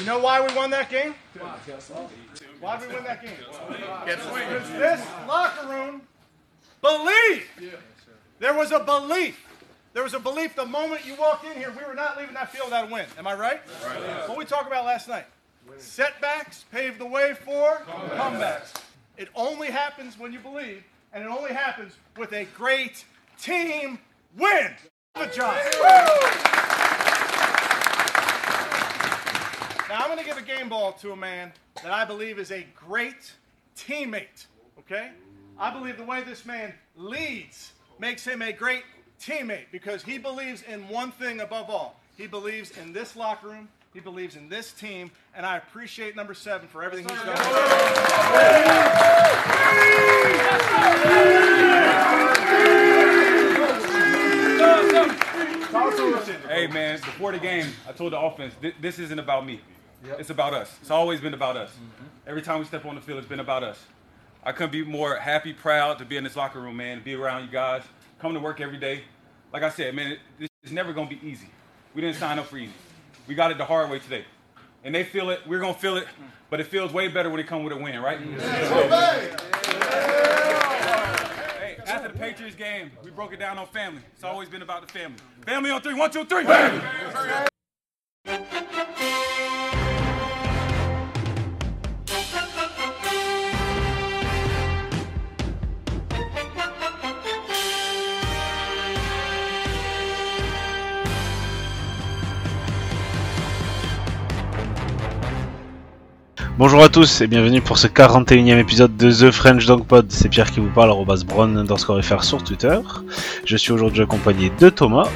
You know why we won that game? Why did we win that game? Because this locker room believed. There was a belief. There was a belief the moment you walked in here, we were not leaving that field without a win. Am I right? Right. What we talked about last night. Setbacks pave the way for comebacks. It only happens when you believe, and it only happens with a great team win. Good job. Now I'm going to give a game ball to a man that I believe is a great teammate. Okay? I believe the way this man leads makes him a great teammate because he believes in one thing above all. He believes in this locker room. He believes in this team, and I appreciate number seven for everything he's done. Hey man, before the game, I told the offense thi- this isn't about me. It's about us. It's always been about us. Mm-hmm. Every time we step on the field, it's been about us. I couldn't be more happy, proud to be in this locker room, man. To be around you guys, come to work every day. Like I said, man, it, this is never gonna be easy. We didn't sign up for easy. We got it the hard way today, and they feel it. We're gonna feel it, but it feels way better when it comes with a win, right? Mm-hmm. Hey, after the Patriots game, we broke it down on family. It's always been about the family. Family on three. One, two, three. Bonjour à tous et bienvenue pour ce 41e épisode de The French Dog Pod. C'est Pierre qui vous parle, arrobas Brown underscore FR sur Twitter. Je suis aujourd'hui accompagné de Thomas.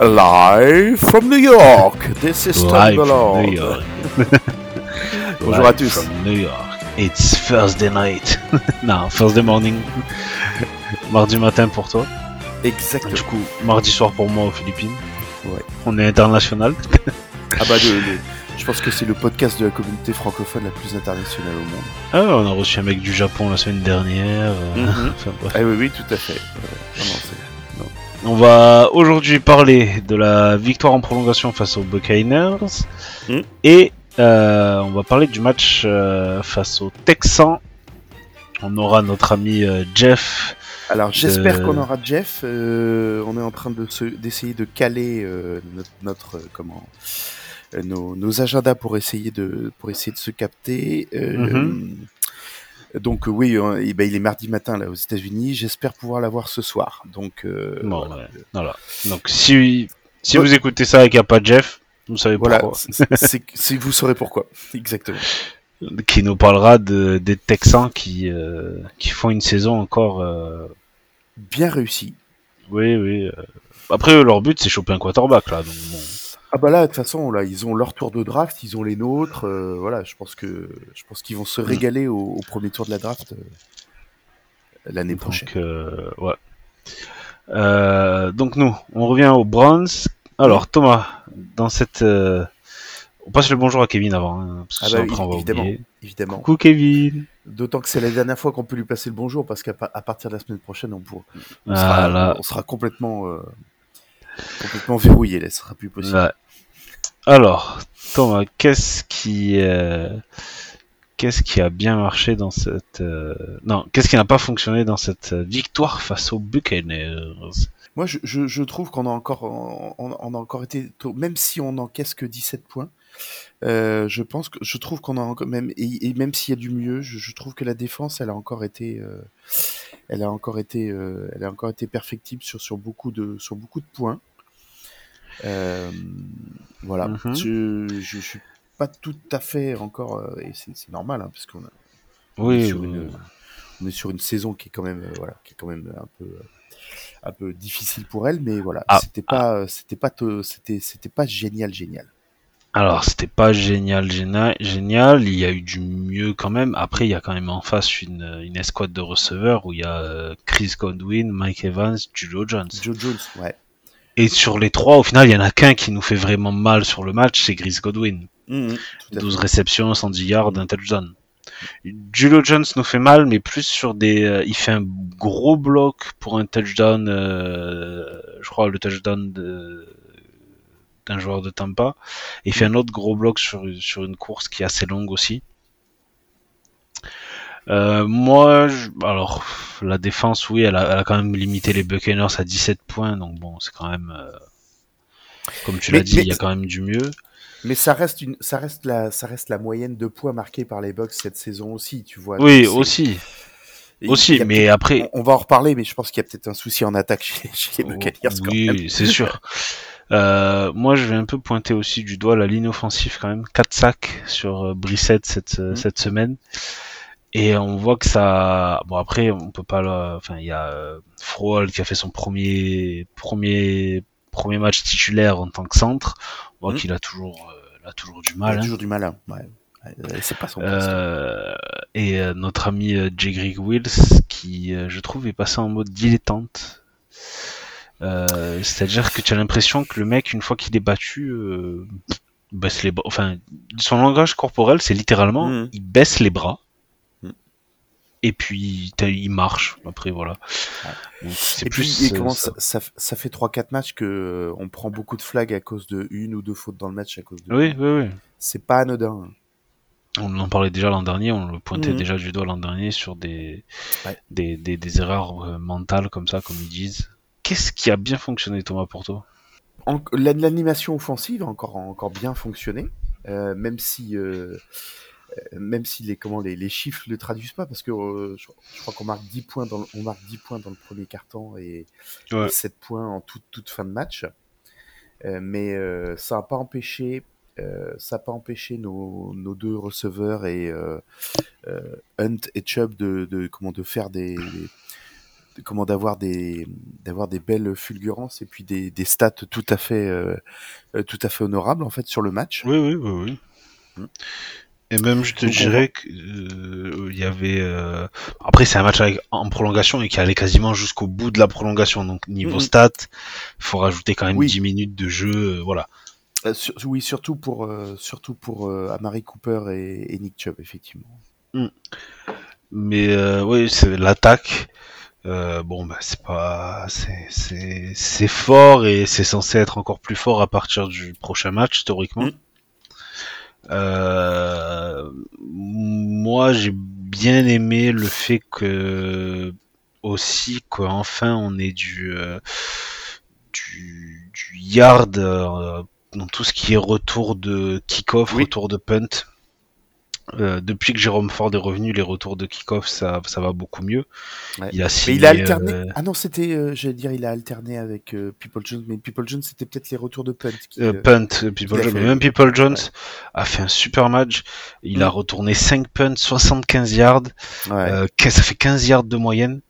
Live from New York, this is Tom Live from New York. Bonjour à tous. from New York. It's Thursday night. non, Thursday morning. Mardi matin pour toi. Exactement. Du coup, mardi soir pour moi aux Philippines. Ouais. On est international. Ah bah, le- le- je pense que c'est le podcast de la communauté francophone la plus internationale au monde. Ah, on a reçu un mec du Japon la semaine dernière. euh, Mhm. enfin. Ah oui, oui, tout à fait. Ouais. Non, non, c'est- On va aujourd'hui parler de la victoire en prolongation face aux Buccaneers Mm. et euh, on va parler du match euh, face aux Texans. On aura notre ami euh, Jeff. Alors j'espère Euh. qu'on aura Jeff. euh, on est en train de se- d'essayer de caler euh, notre, notre, euh, comment euh, nos, nos agendas pour essayer de pour essayer de se capter. euh, Mhm. Donc euh, oui, euh, eh ben, il est mardi matin là aux États-Unis. J'espère pouvoir l'avoir ce soir. Donc euh, Bon, voilà. Donc si si vous écoutez ça et qu'il n'y a pas Jeff, vous savez Voilà, pourquoi. c'est- vous saurez pourquoi. Exactement. Qui nous parlera de, des Texans qui euh, qui font une saison encore. euh, Bien réussi. Oui, oui. euh. Après leur but c'est choper un quarterback là. Donc bon. Ah bah là, de toute façon, là, ils ont leur tour de draft, ils ont les nôtres. euh, voilà, je pense que je pense qu'ils vont se régaler au, au premier tour de la draft euh, l'année prochaine. Donc, euh, ouais. Euh, donc nous, on revient au Browns. Alors Thomas, dans cette, euh, on passe le bonjour à Kevin avant, hein, parce que Ah sinon bah, après on va évidemment. oublier. Évidemment. Coucou Kevin. D'autant que c'est la dernière fois qu'on peut lui passer le bonjour parce qu'à pa- à partir de la semaine prochaine, on, pourra- on, Ah, sera, là. on sera complètement euh, complètement verrouillé. Là, ce sera plus possible. Ouais. Alors Thomas, qu'est-ce qui, euh, qu'est-ce qui a bien marché dans cette, euh, non, qu'est-ce qui n'a pas fonctionné dans cette euh, victoire face aux Buccaneers? Moi, je, je, je trouve qu'on a encore on, on a encore été tôt- même si on n'encaisse que 17 points. euh, je pense que je trouve qu'on a encore même et, et même s'il y a du mieux, je, je trouve que la défense, elle a encore été, elle a encore été, elle a encore été perfectible sur sur beaucoup de sur beaucoup de points. Euh, voilà, Mhm. je, je je suis pas tout à fait encore euh, et c'est normal hein, parce qu'on est Oui, sur oui, une, oui. on est sur une saison qui est quand même euh, voilà qui est quand même un peu un peu difficile pour elle mais voilà Ah, c'était pas euh, c'était pas c'était c'était pas génial génial Alors, c'était pas génial, génial, génial. Il y a eu du mieux quand même. Après, il y a quand même en face une, une escouade de receveurs où il y a Chris Godwin, Mike Evans, Julio Jones. Joe Jones ouais Et sur les trois, au final, il y en a qu'un qui nous fait vraiment mal sur le match, c'est Chris Godwin. À 12 fait. réceptions, 110 yards, un touchdown. Julio Jones nous fait mal, mais plus sur des. euh, il fait un gros bloc pour un touchdown. euh, je crois le touchdown de d'un joueur de Tampa. Et il fait un autre gros bloc sur, sur une course qui est assez longue aussi. Euh, moi, je- alors la défense, oui, elle a, elle a quand même limité les Buccaneers à 17 points, donc bon, c'est quand même, euh, comme tu l'as dit, mais- il y a quand même du mieux. Mais ça reste une, ça reste la, ça reste la moyenne de points marqués par les Bucks cette saison aussi, tu vois. Oui, aussi, et aussi, mais après, on, on va en reparler, mais je pense qu'il y a peut-être un souci en attaque chez, chez les Buccaneers quand oui, même. oui, c'est sûr. Euh, moi, je vais un peu pointer aussi du doigt la ligne offensive quand même. 4 sacs sur euh, Brissette cette, euh, cette semaine. Et on voit que ça. Bon après, on peut pas. le- Enfin, il y a euh, Frohl qui a fait son premier premier premier match titulaire en tant que centre. On voit Mhm. qu'il a toujours euh, il a toujours du Il mal. a hein. toujours du mal. hein. Ouais. Ouais, C'est pas son. Euh, et euh, notre ami euh, J. Greg Wills, qui euh, je trouve est passé en mode dilettante. Euh, C'est-à-dire que tu as l'impression que le mec, une fois qu'il est battu, euh, baisse les bras. Enfin, son langage corporel, c'est littéralement, Mhm. il baisse les bras. Et puis il marche. Après voilà. C'est plus. et euh, comment ça. ça, ça, ça fait 3-4 matchs que euh, on prend beaucoup de flags à cause de une ou deux fautes dans le match à cause de. Oui, oui, oui. C'est pas anodin. On en parlait déjà l'an dernier, on le pointait Mhm. déjà du doigt l'an dernier sur des, Ouais. des, des, des erreurs euh, mentales comme ça, comme ils disent. Qu'est-ce qui a bien fonctionné, Thomas, pour toi? L'animation offensive a encore, encore bien fonctionné, euh, même si, même si les, comment, les, les chiffres ne le traduisent pas, parce que euh, je, je crois qu'on marque 10 points dans le, on marque 10 points dans le premier carton et, Ouais. et 7 points en toute, toute fin de match. Euh, mais euh, ça n'a pas empêché, euh, ça a pas empêché nos, nos deux receveurs et euh, euh, Hunt et Chubb de, de, comment, de faire des, des- de- comment d'avoir des d'avoir des belles fulgurances et puis des, des stats tout à fait euh, euh, tout à fait honorables en fait sur le match. Oui, oui, oui, oui. Hmm. Et même, je te Donc, dirais qu'il y avait. euh, Après, c'est un match avec- en prolongation et qui allait quasiment jusqu'au bout de la prolongation. Donc, niveau stats, il faut rajouter quand même Oui. 10 minutes de jeu. euh, voilà. Euh, sur- oui, surtout pour euh, surtout pour euh, Amari Cooper et, et Nick Chubb effectivement. Mais euh, oui, c'est l'attaque. Euh, bon, bah, c'est pas, c'est, c'est, c'est fort et c'est censé être encore plus fort à partir du prochain match théoriquement. Mm. Euh, moi, j'ai bien aimé le fait que aussi qu'enfin on ait du euh, du, du yard euh, dans tout ce qui est retour de kick-off, Oui. retour de punt. Euh, depuis que Jérôme Ford est revenu, les retours de kick-off, ça, ça va beaucoup mieux. Ouais. Il a Mais signé, il a alterné. euh, Ah non, c'était euh, j'allais dire il a alterné avec euh, People Jones, mais People Jones c'était peut-être les retours de punt. Qui, punt, People Jones, fait- même People Jones a fait un super match. Il a Mm. retourné 5 punts, 75 yards. ouais. Ça fait 15 yards de moyenne.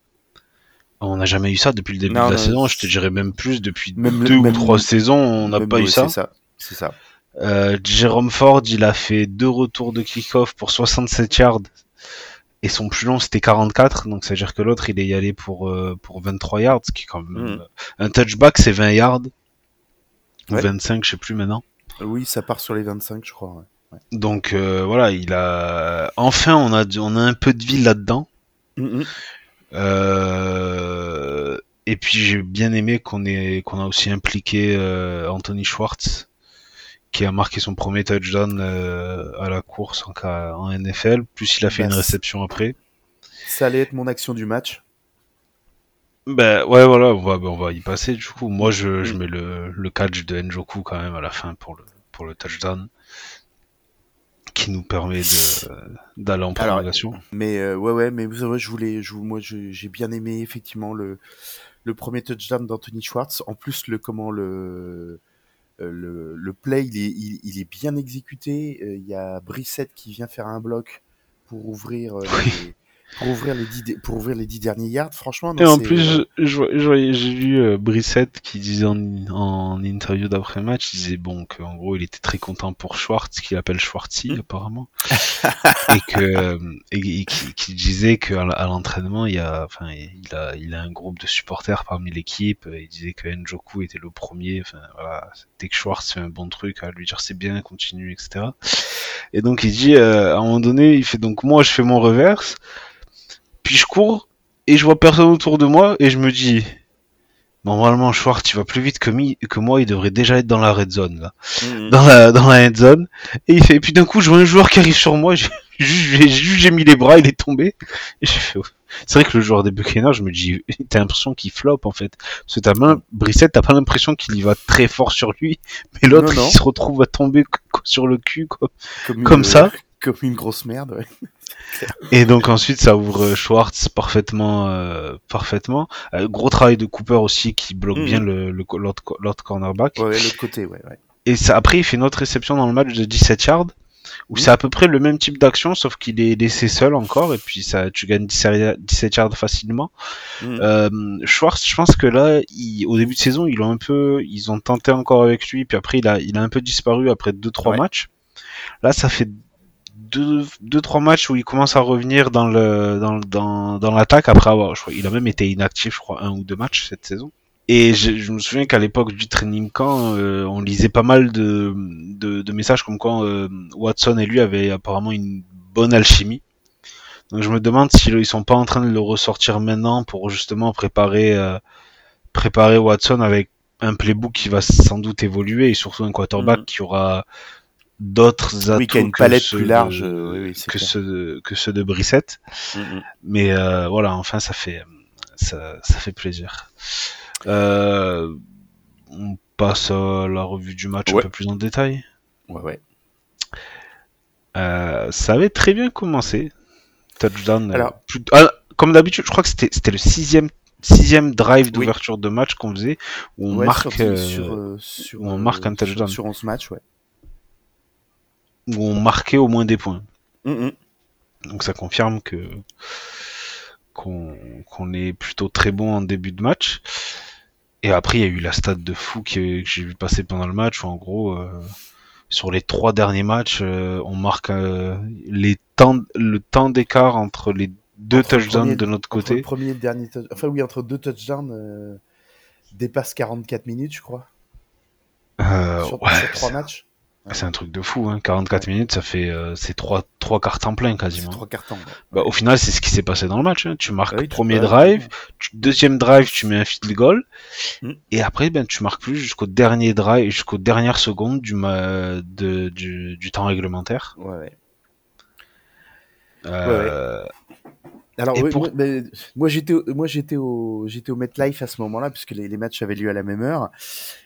On n'a jamais eu ça depuis le début Non, de la non, saison. Je te dirais même plus depuis Même- deux ou trois saisons, on n'a pas eu ouais, ça. C'est ça. C'est ça. Euh, Jérôme Ford, il a fait deux retours de kick-off pour 67 yards. Et son plus long, c'était 44. Donc, ça veut dire que l'autre, il est y allé pour, euh, pour 23 yards. Ce qui est quand même, Mhm. euh, Un touchback, c'est 20 yards. Ou Ouais. 25, je sais plus maintenant. Oui, ça part sur les 25, je crois. ouais. Donc, euh, voilà, il a, enfin, on a, on a un peu de vie là-dedans. Mhm. Euh, et puis j'ai bien aimé qu'on ait qu'on a aussi impliqué euh, Anthony Schwartz qui a marqué son premier touchdown euh, à la course en, NFL. Plus il a fait Bah, une c'est- réception après. Ça allait être mon action du match. Ben ouais voilà on va ben, on va y passer du coup. Moi je, je mets le, le catch de Njoku quand même à la fin pour le pour le touchdown qui nous permet de d'aller en prolongation. Mais euh, ouais, ouais, mais vous savez, je voulais, je, moi, j'ai bien aimé effectivement le le premier touchdown d'Anthony Schwartz. En plus, le comment le euh, le, le play, il est, il, il est bien exécuté. Euh, Il y a Brissette qui vient faire un bloc pour ouvrir euh, les, pour ouvrir les dix, pour ouvrir les dix derniers yards. Franchement, non, Et en plus, voyais- j'ai lu euh, Brissette qui disait en, en interview d'après-match, il disait bon qu'en gros il était très content pour Schwartz, qu'il appelle Schwartzy Hmm. apparemment, et que et, et qui, qui disait qu'à à l'entraînement il y a, enfin il a il a un groupe de supporters parmi l'équipe. Il disait que Njoku était le premier. Enfin voilà, dès que Schwartz fait un bon truc, à lui dire c'est bien, continue, etc. Et donc il dit euh, à un moment donné, il fait donc moi je fais mon reverse, puis je cours et je vois personne autour de moi et je me dis Normalement, Schwartz, il va plus vite que, mi- que moi, il devrait déjà être dans la red zone, là. Mhm. Dans la, dans la end zone. Et il fait, et puis d'un coup, je vois un joueur qui arrive sur moi, j'ai j'ai- mis les bras, il est tombé. Oh. c'est vrai que le joueur des Buccaneers, je me dis, t'as l'impression qu'il floppe, en fait. Parce que t'as pas, Brissette, t'as pas l'impression qu'il y va très fort sur lui, mais l'autre, il se retrouve à tomber sur le cul, quoi. Comme, ça. Comme une grosse merde, ouais. Et donc ensuite ça ouvre Schwartz parfaitement, euh, parfaitement. Euh, gros travail de Cooper aussi qui bloque Mhm. bien le le- l'autre l'autre cornerback. Ouais, l'autre côté, ouais, ouais. Et ça, après il fait une autre réception dans le match de 17 yards où Mhm. c'est à peu près le même type d'action sauf qu'il est laissé seul encore et puis ça tu gagnes 17 17 yards facilement. Mhm. Euh, Schwartz, je pense que là, il- au début de saison, ils ont un peu, ils ont tenté encore avec lui, puis après il a, il a un peu disparu après deux trois Ouais. matchs. Là, ça fait deux, deux trois matchs où il commence à revenir dans le, dans, dans, dans l'attaque après avoir, je crois, il a même été inactif, je crois, un ou deux matchs cette saison. Et je, je me souviens qu'à l'époque du training camp, euh, on lisait pas mal de, de, de messages comme quoi euh, Watson et lui avaient apparemment une bonne alchimie. Donc je me demande s'ils ils sont pas en train de le ressortir maintenant pour justement préparer euh, préparer Watson avec un playbook qui va sans doute évoluer et surtout un quarterback Mhm. qui aura d'autres atouts Oui, qui a une palette plus large, de- euh, oui, oui, que clair. ceux de, que ceux de Brissette. Mhm. Mais euh, voilà, enfin ça fait ça, ça fait plaisir. Euh, on passe à la revue du match Ouais. un peu plus en détail. Ouais, ouais. Euh, ça avait très bien commencé. Touchdown. euh, Alors- plus- ah, comme d'habitude, je crois que c'était c'était le sixième sixième drive Oui. d'ouverture de match qu'on faisait où on Ouais, marque sur, euh, sur, euh, sur, où on marque un touchdown. Sur 11 matchs, ouais. Où on marquait au moins des points. Mhm. Donc ça confirme que qu'on est plutôt très bon en début de match. Et après, il y a eu la stat de fou que, que j'ai vu passer pendant le match où en gros, euh, sur les trois derniers matchs, euh, on marque euh, les temps, le temps d'écart entre les deux Entre le touchdowns premier- de notre le côté. premier et le dernier Enfin, oui, entre deux touchdowns, dépasse 44 minutes, je crois. Sur, ouais, sur trois matchs. C'est un truc de fou. Hein. 44 minutes, ça fait euh, c'est trois trois quarts temps plein quasiment. trois ouais. Bah, au final, c'est ce qui s'est passé dans le match. hein. Tu marques Ah oui, tu- premier ouais, drive, tu- deuxième drive, tu mets un field goal, Mm. et après, ben, tu marques plus jusqu'au dernier drive, jusqu'aux dernières secondes du, ma- de, du, du temps réglementaire. Ouais, ouais. Euh, Alors, oui, pour- moi, j'étais, au- moi j'étais au, j'étais au MetLife à ce moment-là puisque les, les matchs avaient lieu à la même heure.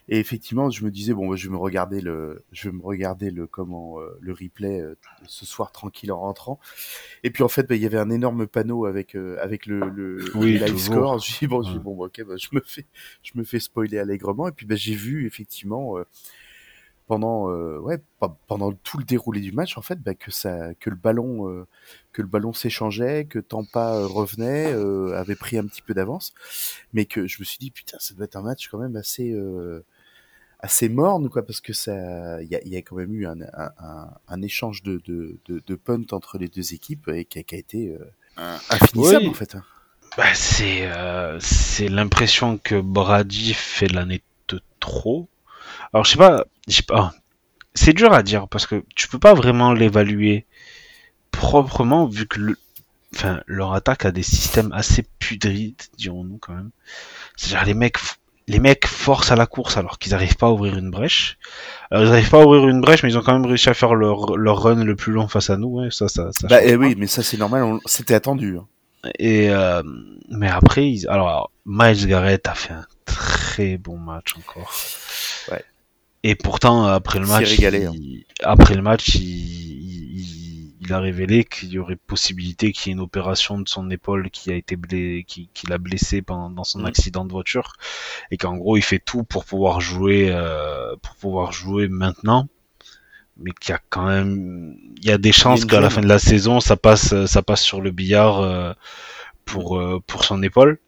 Et effectivement, je me disais bon, bah, je vais me regarder le, je vais me regarder le comment euh, le replay euh, ce soir tranquille en rentrant. Et puis en fait, bah, il y avait un énorme panneau avec euh, avec le, le, Oui, le live score. Je dis bon, Ouais. bon, bah, ok, bah, je me fais, je me fais spoiler allègrement. Et puis bah, j'ai vu effectivement. Pendant euh, ouais pe- pendant tout le déroulé du match en fait bah, que ça que le ballon euh, que le ballon s'échangeait que Tampa euh, revenait euh, avait pris un petit peu d'avance mais que je me suis dit putain ça doit être un match quand même assez euh, assez morne quoi parce que ça il y a, il y a quand même eu un, un, un, un échange de, de, de, de punt entre les deux équipes et qui a, qui a été euh, un- infinissable Oui. en fait hein. bah, c'est euh, c'est l'impression que Brady fait l'année de trop. Alors, je sais pas, je sais pas. C'est dur à dire parce que tu peux pas vraiment l'évaluer proprement vu que le, enfin, leur attaque a des systèmes assez pudrides, dirons-nous quand même. C'est-à-dire les mecs, les mecs forcent à la course alors qu'ils n'arrivent pas à ouvrir une brèche. Alors ils n'arrivent pas à ouvrir une brèche, mais ils ont quand même réussi à faire leur, leur run le plus long face à nous. Ça, ça, ça bah eh oui mais ça c'est normal on- c'était attendu hein. Et euh, mais après, ils... alors Miles Garrett a fait un très bon match encore. Ouais. Et pourtant, après le Il match, régalé, hein. il- après le match, il... il- il a révélé qu'il y aurait possibilité qu'il y ait une opération de son épaule qui a été qui, qui l'a blessé pendant dans son Mm. accident de voiture, et qu'en gros, il fait tout pour pouvoir jouer, euh, pour pouvoir jouer maintenant. Mais qu'il y a quand même, il y a des chances qu'à la fin de la saison, ça passe, ça passe sur le billard. euh, pour euh, pour son épaule.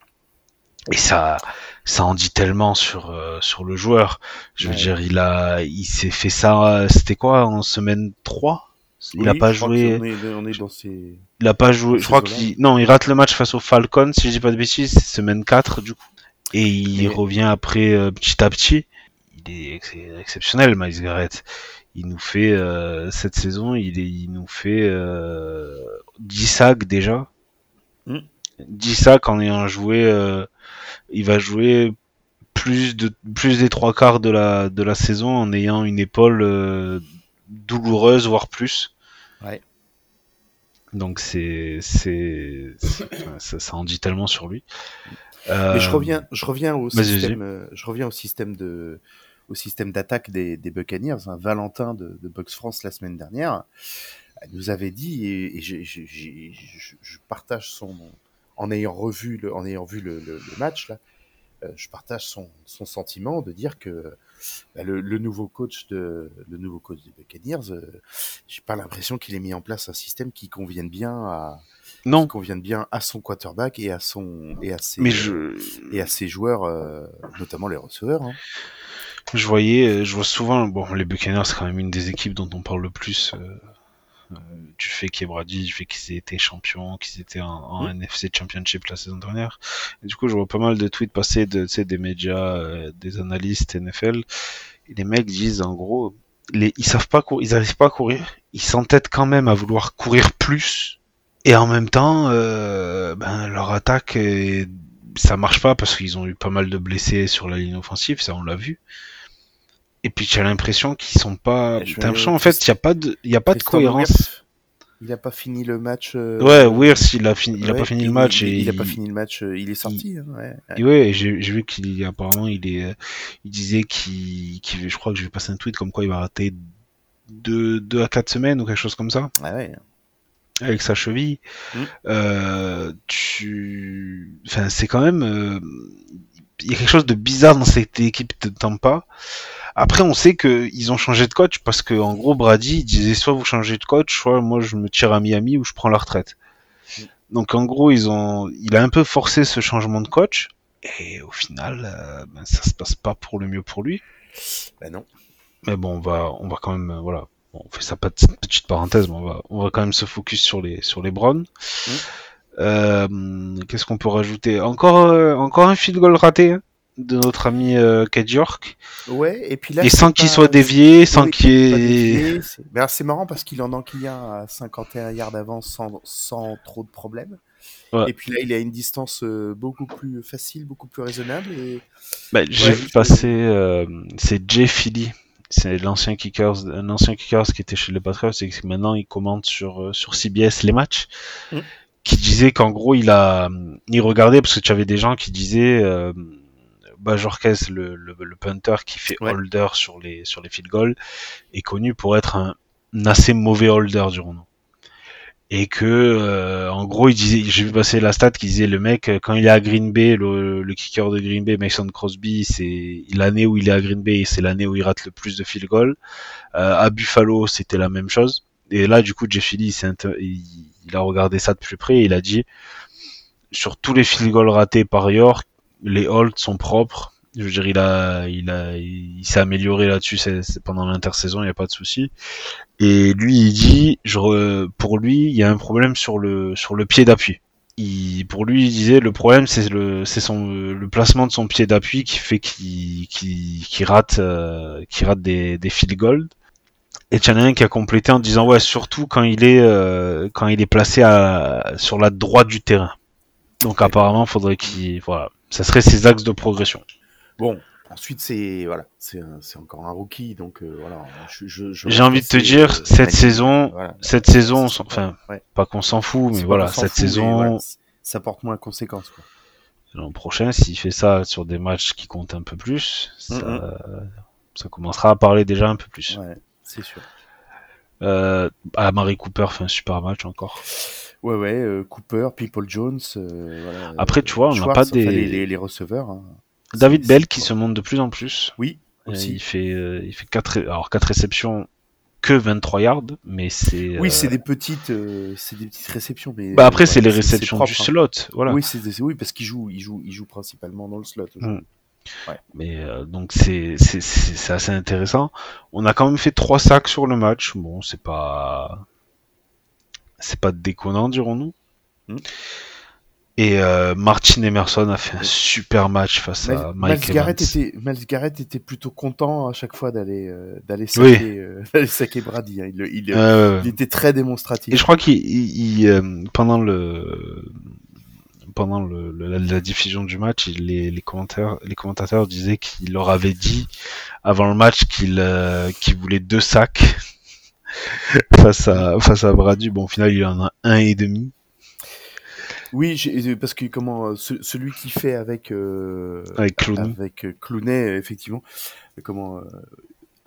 Et ça ça en dit tellement sur euh, sur le joueur. Je veux Ouais. dire il a il s'est fait ça c'était quoi en semaine 3 il a Oui, pas joué. est, on est dans ces il a pas joué je crois qu'il non il rate le match face aux Falcons si je dis pas de bêtises c'est semaine 4 du coup. Et il Mais- revient après euh, petit à petit. Il est ex- exceptionnel Miles Garrett il nous fait euh, cette saison il nous fait euh, 10 sacs déjà Mm. 10 sacs en ayant joué euh, il va jouer plus de plus des trois quarts de la de la saison en ayant une épaule euh, douloureuse voire plus. Ouais. Donc c'est c'est ça, ça en dit tellement sur lui. Mais je Euh, reviens, je reviens au système, euh, je reviens au système de, au système d'attaque des, des Buccaneers. hein. Valentin de, de Box France la semaine dernière nous avait dit et, et je, je partage son, en ayant revu le, en ayant vu le, le- le match là, euh, je partage son, son sentiment de dire que bah, le, le nouveau coach de, le nouveau coach des Buccaneers, euh, j'ai pas l'impression qu'il ait mis en place un système qui convienne bien à, non, qui convienne bien à son quarterback et à son et à ses mais je et à ses joueurs, euh, notamment les receveurs. hein. Je voyais, euh, je vois souvent, bon, les Buccaneers, c'est quand même une des équipes dont on parle le plus, euh, euh, du fait qu'il y ait Brady, du fait qu'ils aient été champions, qu'ils étaient en, en NFC Championship la saison dernière. Et du coup, je vois pas mal de tweets passer de, tu sais, des médias, euh, des analystes NFL, et les mecs disent, en gros, les, ils savent pas courir, ils arrivent pas à courir, ils s'entêtent quand même à vouloir courir plus, et en même temps, euh, ben, leur attaque, ça marche pas parce qu'ils ont eu pas mal de blessés sur la ligne offensive, ça on l'a vu. Et puis tu as l'impression qu'ils sont pas. T'as vais- l'impression en fait qu'il y a pas de, il y a pas de cohérence. Il a pas fini le match. euh, Ouais, Wirfs il a fini, il a ouais, pas fini le il- match il, et il a pas fini le match. euh, Il est sorti. hein, ouais. Et ouais, j'ai j'ai vu qu'il apparemment il est, euh, il disait qu'il, qu'il- je crois que je vais passer un tweet comme quoi il va rater deux, deux à quatre semaines ou quelque chose comme ça Ah ouais. avec sa cheville. Mm. Euh, tu, enfin c'est quand même, euh, il y a quelque chose de bizarre dans cette équipe de Tampa. Après, on sait que ils ont changé de coach parce que en gros Brady il disait soit vous changez de coach, soit moi je me tire à Miami ou je prends la retraite. Donc en gros ils ont, il a un peu forcé ce changement de coach et au final euh, ben, ça se passe pas pour le mieux pour lui. Bah non. Mais bon on va, on va quand même euh, voilà, on fait ça pas de petite parenthèse, mais on va, on va quand même se focus sur les sur les Browns. Euh, Qu'est-ce qu'on peut rajouter? Encore, euh, encore un field goal raté hein, de notre ami euh, Ked York. Ouais. Et puis là. et sans qu'il pas- soit dévié, sans Oui, qu'il ait... dévié, c'est- Mais alors, c'est marrant parce qu'il en enquille un à 51 yards d'avance sans, sans trop de problèmes. Ouais. Et puis là, il a une distance euh, beaucoup plus facile, beaucoup plus raisonnable. Et... Bah, j'ai Ouais, passer, euh, c'est Jay Philly. C'est l'ancien kickers, un ancien kickers qui était chez les Patriots et qui maintenant il commente sur, euh, sur CBS les matchs. Mm. Qui disait qu'en gros il a, il regardait parce que tu avais des gens qui disaient, euh, Bajorquez, le, le, le punter qui fait Ouais. holder sur les, sur les field goals, est connu pour être un, un assez mauvais holder du nous et que euh, en gros il disait j'ai vu passer la stat qui disait le mec quand il est à Green Bay le, le kicker de Green Bay Mason Crosby c'est l'année où il est à Green Bay c'est l'année où il rate le plus de field goal euh, à Buffalo c'était la même chose. Et là du coup Jeff Healy il, il, a regardé ça de plus près et il a dit sur tous les field goals ratés par York les holds sont propres je veux dire il a il a il, s'est amélioré là-dessus c'est, c'est pendant l'intersaison il y a pas de souci et lui, il dit, je pour lui, il y a un problème sur le sur le pied d'appui. Il, pour lui, il disait, le problème, c'est le c'est son le placement de son pied d'appui qui fait qu'il qu'il qu'il rate euh, qu'il rate des des field goals. Et il y en a un qui a complété en disant, ouais, surtout quand il est euh, quand il est placé à, sur la droite du terrain. Donc apparemment, faudrait qu'il voilà, ça serait ses axes de progression. Bon, ensuite, c'est voilà, c'est encore un rookie. Donc euh, voilà. J'ai envie de te dire, euh, cette saison, voilà. cette saison, enfin, ouais. pas qu'on s'en fout, mais voilà, cette fout, saison, voilà, ça porte moins de conséquences. Quoi. L'an prochain, s'il fait ça sur des matchs qui comptent un peu plus, ça, Mhm. ça commencera à parler déjà un peu plus. Ouais, c'est sûr. Euh, ah, Marie Cooper fait un super match encore. Ouais, ouais, euh, Cooper, People Jones. euh, voilà, Après, tu vois, on n'a pas enfin, des- les, les, les receveurs. hein. David Bell qui se monte de plus en plus. Oui, Euh, aussi. il fait, euh, il fait quatre, alors quatre réceptions que 23 yards, mais c'est. Oui, euh, c'est des petites, euh, c'est des petites réceptions, mais. Bah après, euh, c'est les réceptions propre, du hein. slot, voilà. Oui, c'est oui, parce qu'il joue, il joue, il joue principalement dans le slot. Mais euh, donc c'est c'est assez intéressant. On a quand même fait trois sacs sur le match. Bon, c'est pas c'est pas déconnant, dirons-nous. Hmm. Et euh, Martin Emerson a fait un super match face à Mike Miles Garrett était, Miles Garrett était plutôt content à chaque fois d'aller, euh, d'aller Oui. saquer, d'aller saquer Brady. hein. Il, était très démonstratif. Et je crois qu'il il- il, euh, pendant le pendant le, le- la, diffusion du match, les, les commentateurs, les commentateurs disaient qu'il leur avait dit avant le match qu'il euh, qu'il voulait deux sacs face à face à Brady. Bon, au final, il en a un et demi. Oui, j'ai- parce que comment euh, ce- celui qui fait avec euh, Avec Clooney. avec euh, Clooney, euh, effectivement, euh, comment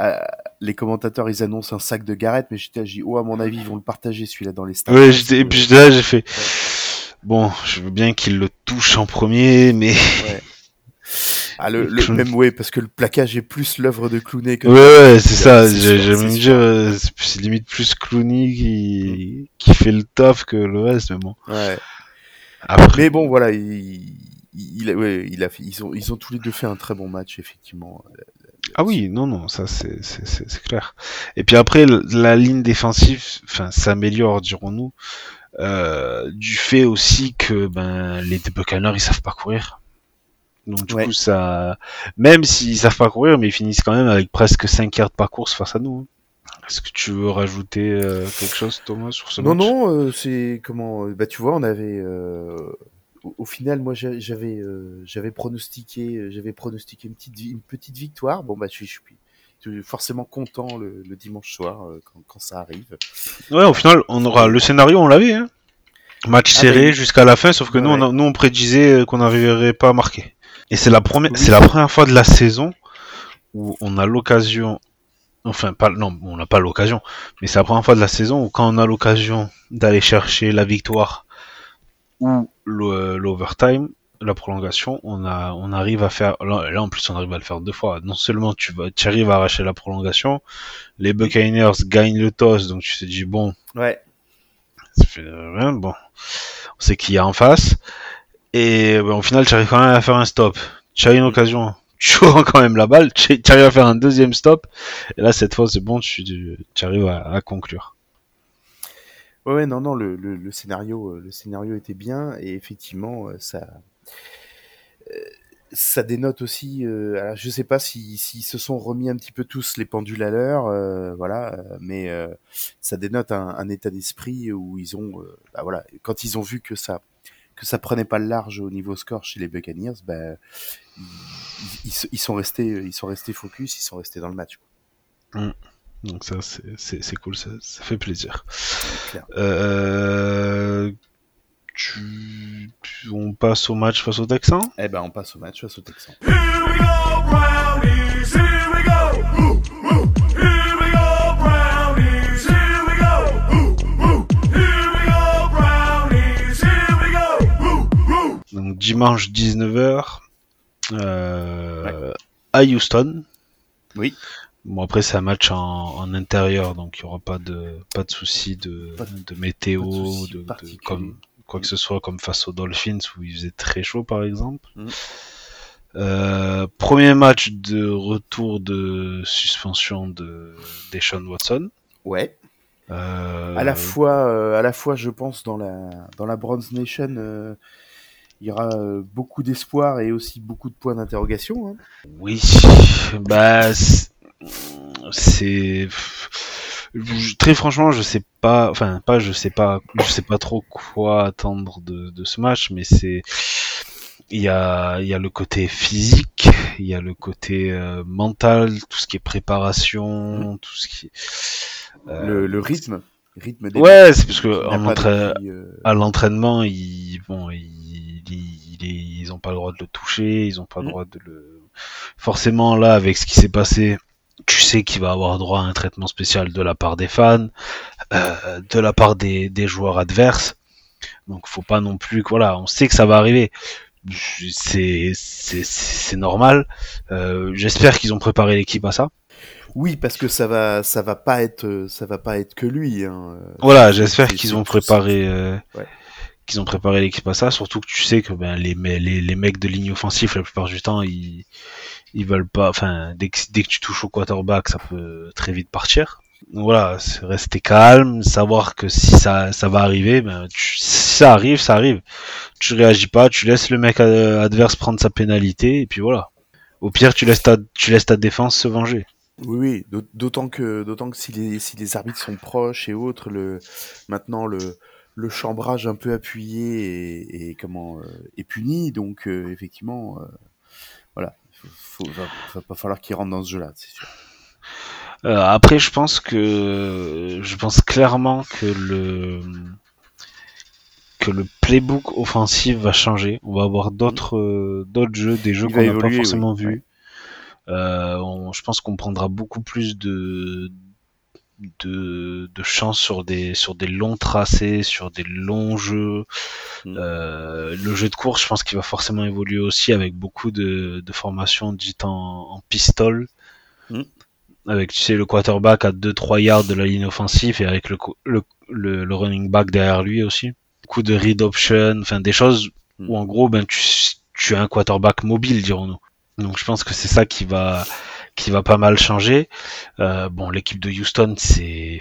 euh, les commentateurs ils annoncent un sac de Garrett, mais j'étais dit, oh à mon avis ils vont le partager celui-là dans les stades. J'étais- et puis là, j'ai fait. Bon, je veux bien qu'il le touche en premier, mais Ah, le, même ouais, parce que le plaquage est plus l'œuvre de Clooney que. Ouais, ouais, c'est ça. c'est même dire, euh, c'est limite plus Clooney qui, qui fait le taf que le reste, mais bon. Ouais. Après, Mais bon, voilà, il, il, a- ouais, il a fait, ils ont, ils ont tous les deux fait un très bon match, effectivement. ah oui, non, non, ça c'est clair. Et puis après, la ligne défensive, enfin, s'améliore, dirons-nous, euh, du fait aussi que ben les Buccaneers ils savent pas courir. Donc du Ouais. coup, ça, même s'ils savent pas courir, mais ils finissent quand même avec presque 5 yards par course face à nous. hein. Est-ce que tu veux rajouter euh, quelque chose, Thomas, sur ce Non, match? non, euh, c'est comment euh, Bah, tu vois, on avait. euh, au, au final, moi, j'a- j'avais, euh, j'avais pronostiqué, j'avais pronostiqué une petite, une petite victoire. Bon, bah, je suis, forcément content le, le dimanche soir euh, quand, quand ça arrive. Ouais, au final, on aura le scénario, on l'avait. Hein. Match Ah, serré ben, jusqu'à la fin, sauf que nous, on, nous, on prédisait euh, qu'on n'arriverait pas à marquer. Et c'est la première, Oui. c'est la première fois de la saison où on a l'occasion, enfin pas, non, on n'a pas l'occasion, mais c'est la première fois de la saison où quand on a l'occasion d'aller chercher la victoire ou le- l'overtime, la prolongation, on a, on arrive à faire, là, là, en plus on arrive à le faire deux fois. Non seulement tu vas, tu arrives à arracher la prolongation, les Buccaneers gagnent le toss, donc tu te dis bon, Ouais. ça fait rien, bon. On sait qui y a en face. Et ben, au final, tu arrives quand même à faire un stop. Tu as une occasion. Tu rends quand même la balle. Tu arrives à faire un deuxième stop. Et là, cette fois, c'est bon. Tu, tu arrives à, à conclure. Ouais, non, non, le, le, le scénario, euh, le scénario était bien et effectivement, euh, ça, euh, ça dénote aussi. euh, je sais pas si s'ils se sont remis un petit peu tous les pendules à l'heure, euh, voilà, euh, mais euh, ça dénote un, un état d'esprit où ils ont, bah, voilà, quand ils ont vu que ça, que ça prenait pas le large au niveau score chez les Buccaneers, bah, ils, ils, se- ils sont restés, ils sont restés focus, ils sont restés dans le match. quoi. Donc ça, c'est- cool. Ça, ça fait plaisir. Euh, tu, tu- on passe au match face aux Texans? Eh ben, on passe au match face aux Texans. Here we go, Brownies, here we go. Ooh, ooh. Here we go, Brownies, here we go. Ooh, ooh. Here we go, Brownies, here we go. Ooh, ooh. Donc dimanche 19h euh, à Houston. Oui. Bon après c'est un match en, en intérieur donc il y aura pas de pas de souci de, Pas de- de météo pas de de, comme quoi que ce soit comme face aux Dolphins où il faisait très chaud par exemple. Mhm. Euh, premier match de retour de suspension de Deshaun Watson. Ouais. Euh, à la fois, euh, à la fois, je pense dans la dans la Bronze Nation, euh, il y aura beaucoup d'espoir et aussi beaucoup de points d'interrogation. hein. Oui, bah c'est je- très franchement, je sais pas, enfin pas, je sais pas, je sais pas trop quoi attendre de, de ce match, mais c'est il y a il y a le côté physique, il y a le côté euh, mental, tout ce qui est préparation, tout ce qui euh, le, le rythme, rythme des Ouais, c'est parce que en entra- depuis, euh, à l'entraînement, ils bon, ils, ils, ils, ils ont pas le droit de le toucher, ils ont pas le Mm. droit de le. Forcément, là, avec ce qui s'est passé, tu sais qu'il va avoir droit à un traitement spécial de la part des fans, euh, de la part des, des joueurs adverses. Donc, faut pas non plus que voilà, on sait que ça va arriver. C'est c'est normal. Euh, J'espère qu'ils ont préparé l'équipe à ça. Oui, parce que ça va, ça va pas être, ça va pas être que lui. Hein. Voilà, j'espère qu'ils ont préparé, euh, Ouais. qu'ils ont préparé l'équipe à ça. Surtout que tu sais que ben les les, les mecs de ligne offensive la plupart du temps ils ils veulent pas. Enfin, dès que dès que tu touches au quarterback, ça peut très vite partir. Donc voilà, rester calme, savoir que si ça ça va arriver, ben si ça arrive, ça arrive. Tu réagis pas, tu laisses le mec euh, adverse prendre sa pénalité et puis voilà. Au pire, tu laisses ta tu laisses ta défense se venger. Oui, oui, d'aut- d'autant que, d'autant que si les, si les arbitres sont proches et autres, le, maintenant le, le chambrage un peu appuyé et, comment euh, est puni. Donc euh, effectivement, voilà, faut, va, va pas falloir qu'il rentre dans ce jeu-là, c'est sûr. Euh, après, je pense que je pense clairement que le que le playbook offensif va changer. On va avoir d'autres euh, d'autres jeux, des jeux qu'on n'a pas forcément oui. vus. Euh, on- je pense qu'on prendra beaucoup plus de de, de chance sur des sur des longs tracés, sur des longs jeux. Mm. Euh, le jeu de course, je pense qu'il va forcément évoluer aussi avec beaucoup de, de formations dites en, en pistol. Mm. Avec tu sais le quarterback à 2-3 yards de la ligne offensive et avec le, le, le running back derrière lui aussi. Beaucoup de read option, enfin des choses Mm. où en gros ben tu, tu as un quarterback mobile dirons-nous. Donc je pense que c'est ça qui va qui va pas mal changer. Euh, bon, l'équipe de Houston, c'est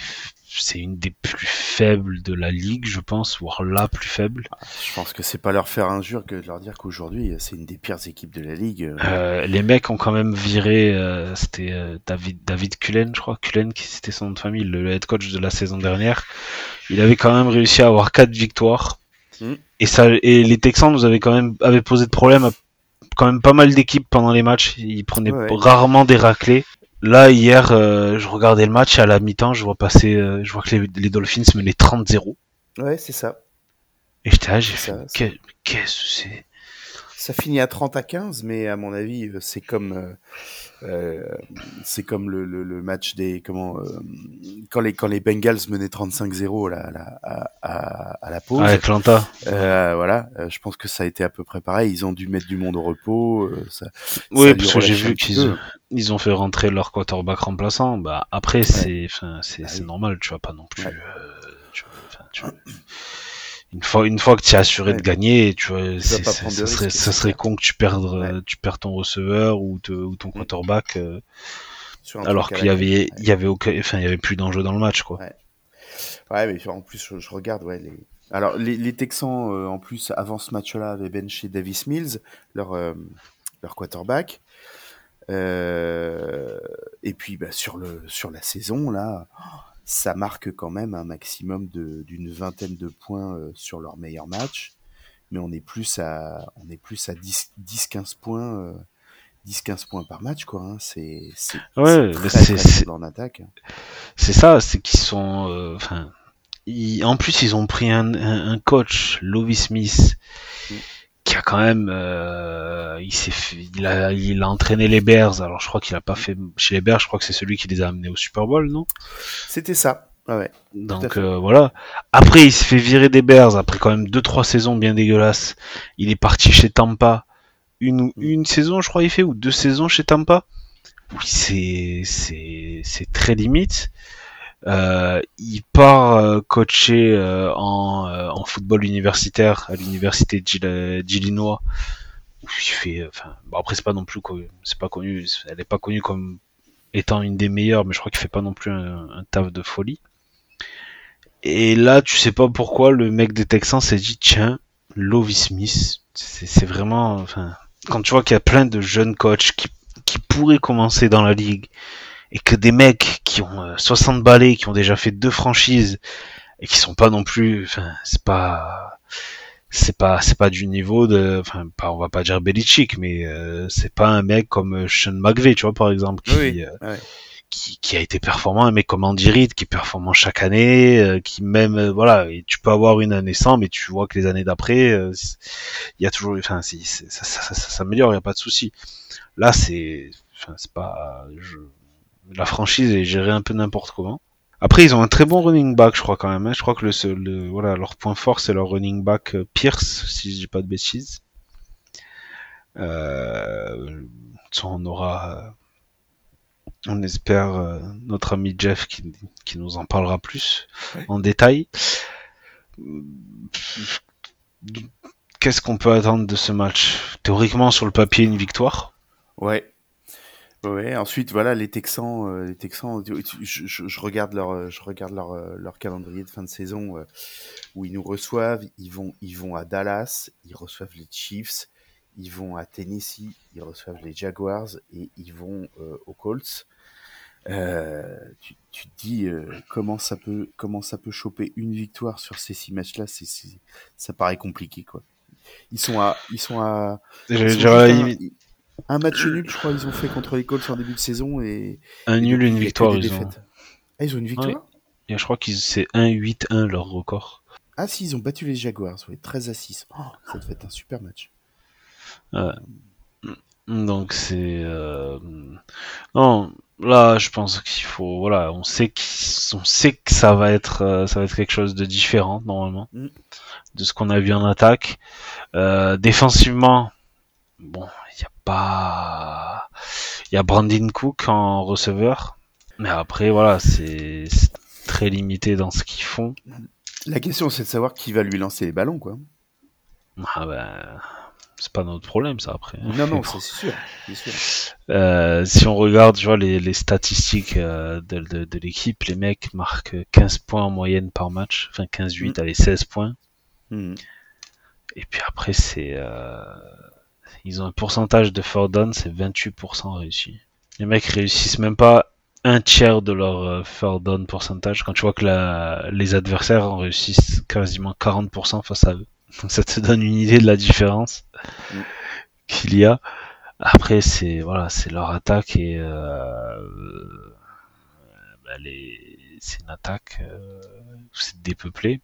c'est une des plus faibles de la ligue, je pense, voire la plus faible. Je pense que c'est pas leur faire injure que de leur dire qu'aujourd'hui c'est une des pires équipes de la ligue. euh. Euh, les mecs ont quand même viré, euh, c'était euh, David David Cullen, je crois, Cullen qui c'était son nom de famille, le, head coach de la saison dernière. Il avait quand même réussi à avoir quatre victoires. Mm. Et ça, et les Texans nous avaient quand même avaient posé de problème à quand même pas mal d'équipes pendant les matchs. Ils prenaient Ouais, ouais. rarement des raclés. Là hier, euh, je regardais le match à la mi-temps, je vois passer, euh, je vois que les, les Dolphins menaient 30-0. Ouais, c'est ça. Et j'étais là, j'ai fait, qu'est-ce que c'est? Ça finit à 30 à 15, mais à mon avis, euh, c'est comme euh, euh, c'est comme le, le, le match des comment euh, quand les quand les Bengals menaient 35-0 là, là, à, à, à la pause. Ouais, Atlanta. Euh, voilà, euh, je pense que ça a été à peu près pareil. Ils ont dû mettre du monde au repos. euh, ça, Oui, parce que j'ai vu qu'ils ils ont fait rentrer leur quarterback remplaçant. Bah après c'est, enfin c'est, Bah c'est oui. normal, tu vas pas non plus. Ouais. euh, tu vois, tu vois. Une fois, une fois que tu es assuré Ouais. de gagner, tu vois, ça serait, ça serait con que tu perdes, Ouais. euh, tu perds ton receveur ou, te- ou ton Mm. quarterback, euh, alors qu'il y avait, il y avait aucun, enfin il y avait plus d'enjeu dans le match quoi. Ouais. Mais en plus, je, je regarde, ouais, les... Alors, les, les Texans, euh, en plus, avant ce match-là, avaient benché Davis Mills, leur, euh, leur quarterback. Et puis, bah, sur, le, sur la saison, là, ça marque quand même un maximum de- d'une vingtaine de points euh, sur leur meilleur match. Mais on est plus à, on est plus à 10, 10-15 points, euh, 10-15 points par match, quoi. Hein. C'est, c'est, Ouais, en attaque. C'est ça, c'est qu'ils sont, euh, enfin, ils- en plus ils ont pris un, un, un coach, Lovie Smith, Mm. Qui a quand même, euh, il s'est, fait- il a, il a entraîné les Bears. Alors je crois qu'il a pas fait chez les Bears, je crois que c'est celui qui les a amenés au Super Bowl, non? C'était ça. Ouais, ouais. Donc euh, voilà. Après il se fait virer des Bears après quand même deux trois saisons bien dégueulasses. Il est parti chez Tampa, une une saison je crois il fait ou deux saisons chez Tampa. Oui c'est c'est c'est très limite. Euh, il part euh, coacher euh, en, en football universitaire à l'université d'Ill- d'Illinois. Il fait, enfin, bon après c'est pas non plus, c'est pas connu, elle est pas connue comme étant une des meilleures, mais je crois qu'il fait pas non plus un, un taf de folie. Et là, tu sais pas pourquoi le mec des Texans s'est dit tiens, Lovie Smith, c'est vraiment, enfin, quand tu vois qu'il y a plein de jeunes coachs qui qui pourraient commencer dans la ligue et que des mecs qui ont euh, 60 balais, qui ont déjà fait deux franchises et qui sont pas non plus, enfin, c'est pas, c'est pas, c'est pas du niveau de, enfin, pas, on va pas dire Belichick, mais euh, c'est pas un mec comme euh, Sean McVay, tu vois, par exemple, qui, Oui, euh, ouais. qui, qui a été performant, un mec comme Andy Reid, qui est performant chaque année, euh, qui même, euh, voilà, et tu peux avoir une année sans, mais tu vois que les années d'après, euh, il y a toujours, enfin, si, ça, ça, ça, ça s'améliore, il y a pas de souci. Là, c'est, enfin, c'est pas, je, la franchise est gérée un peu n'importe comment. Après, ils ont un très bon running back, je crois quand même. hein. Je crois que le, voilà, leur point fort, c'est leur running back euh, Pierce, si je dis pas de bêtises. Euh, on aura, euh, on espère, euh, notre ami Jeff qui, qui nous en parlera plus en détail. Qu'est-ce qu'on peut attendre de ce match? Théoriquement, sur le papier, une victoire. Ouais. Ouais. Ensuite, voilà, les Texans, euh, les Texans, je, je- je regarde leur, euh, je regarde leur, euh, leur calendrier de fin de saison euh, où ils nous reçoivent. Ils vont, ils vont à Dallas, ils reçoivent les Chiefs, ils vont à Tennessee, ils reçoivent les Jaguars et ils vont euh, aux Colts. Euh, tu, tu te dis euh, comment ça peut comment ça peut choper une victoire sur ces six matchs là c'est c'est- ça paraît compliqué quoi ils sont à ils sont ils à un- match nul je crois ils ont fait contre les Colts en début de saison et un et nul, depuis, une victoire. Ils ont... ah ils ont une victoire Et je crois que c'est 1-8-1 leur record. ah si ils ont battu les Jaguars ouais, 13 à 6 Oh, ça devait être un super match Donc c'est euh, non là je pense qu'il faut voilà on sait qu'on sait que ça va être euh, ça va être quelque chose de différent normalement Mm. de ce qu'on a vu en attaque Euh, défensivement bon y a pas il y a Brandon Cook en receveur mais après voilà c'est très limité dans ce qu'ils font la question c'est de savoir qui va lui lancer les ballons quoi ah ben c'est pas notre problème ça après non non c'est sûr Euh, si on regarde, tu vois, les, les statistiques euh, de, de, de l'équipe, les mecs marquent 15 points en moyenne par match, enfin 15-8, Mm. allez, 16 points. Mhm. Et puis après, c'est, euh, ils ont un pourcentage de fourth down, c'est 28% réussi. Les mecs réussissent même pas un tiers de leur euh, fourth down pourcentage quand tu vois que la, les adversaires en réussissent quasiment 40% face à eux. Donc ça te donne une idée de la différence Mm. qu'il y a. Après, c'est voilà, c'est leur attaque et euh, bah, c'est une attaque, euh, c'est dépeuplé.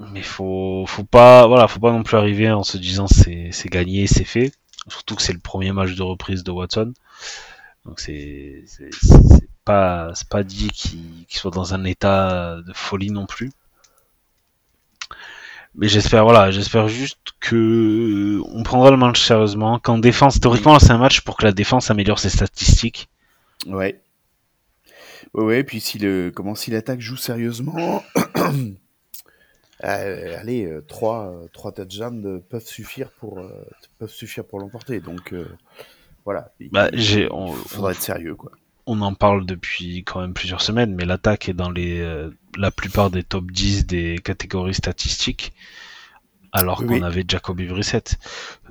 Mais faut, faut pas, voilà, faut pas non plus arriver en se disant c'est, c'est gagné, c'est fait. Surtout que c'est le premier match de reprise de Watson. Donc c'est, c'est, pas, c'est pas dit qu'il, qu'il soit dans un état de folie non plus. Mais j'espère, voilà, j'espère juste que on prendra le match sérieusement. Qu'en défense, théoriquement, c'est un match pour que la défense améliore ses statistiques. Ouais. Ouais, ouais, puis si le comment si l'attaque joue sérieusement, euh, allez, euh, trois, euh, trois touchdowns euh, peuvent suffire pour peuvent suffire pour l'emporter. Donc voilà. Il Bah, j'ai, on, faudra être sérieux quoi. on en parle depuis quand même plusieurs semaines, mais l'attaque est dans les, la plupart des top 10 des catégories statistiques, alors Oui, qu'on avait Jacoby Brissett.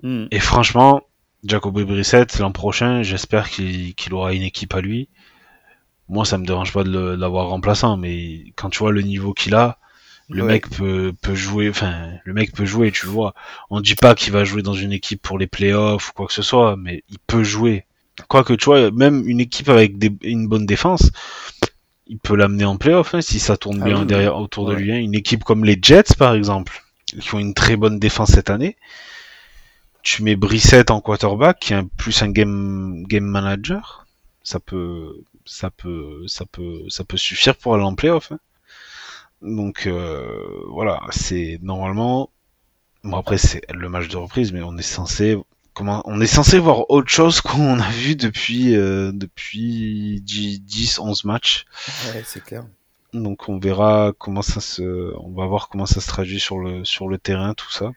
Mhm. Et franchement, Jacoby Brissett, l'an prochain, j'espère qu'il qu'il aura une équipe à lui. Moi, ça me dérange pas de le- de l'avoir remplaçant, mais quand tu vois le niveau qu'il a, le Ouais. mec peut, peut jouer, enfin, le mec peut jouer, tu le vois. On dit pas qu'il va jouer dans une équipe pour les playoffs ou quoi que ce soit, mais il peut jouer. Quoique, tu vois, même une équipe avec des- une bonne défense, il peut l'amener en playoff, hein, si ça tourne Ah bien oui, derrière, autour de lui. hein. Une équipe comme les Jets, par exemple, qui ont une très bonne défense cette année. Tu mets Brissett en quarterback, qui est un- plus un game, game manager. Ça peut, ça peut, ça peut, ça peut suffire pour aller en playoff. hein. Donc, euh, voilà, c'est normalement, bon après c'est le match de reprise, mais on est censé, comment, on est censé voir autre chose qu'on a vu depuis, euh, depuis 10, 11 matchs. Ouais, c'est clair. Donc on verra comment ça se, on va voir comment ça se traduit sur le, sur le terrain, tout ça.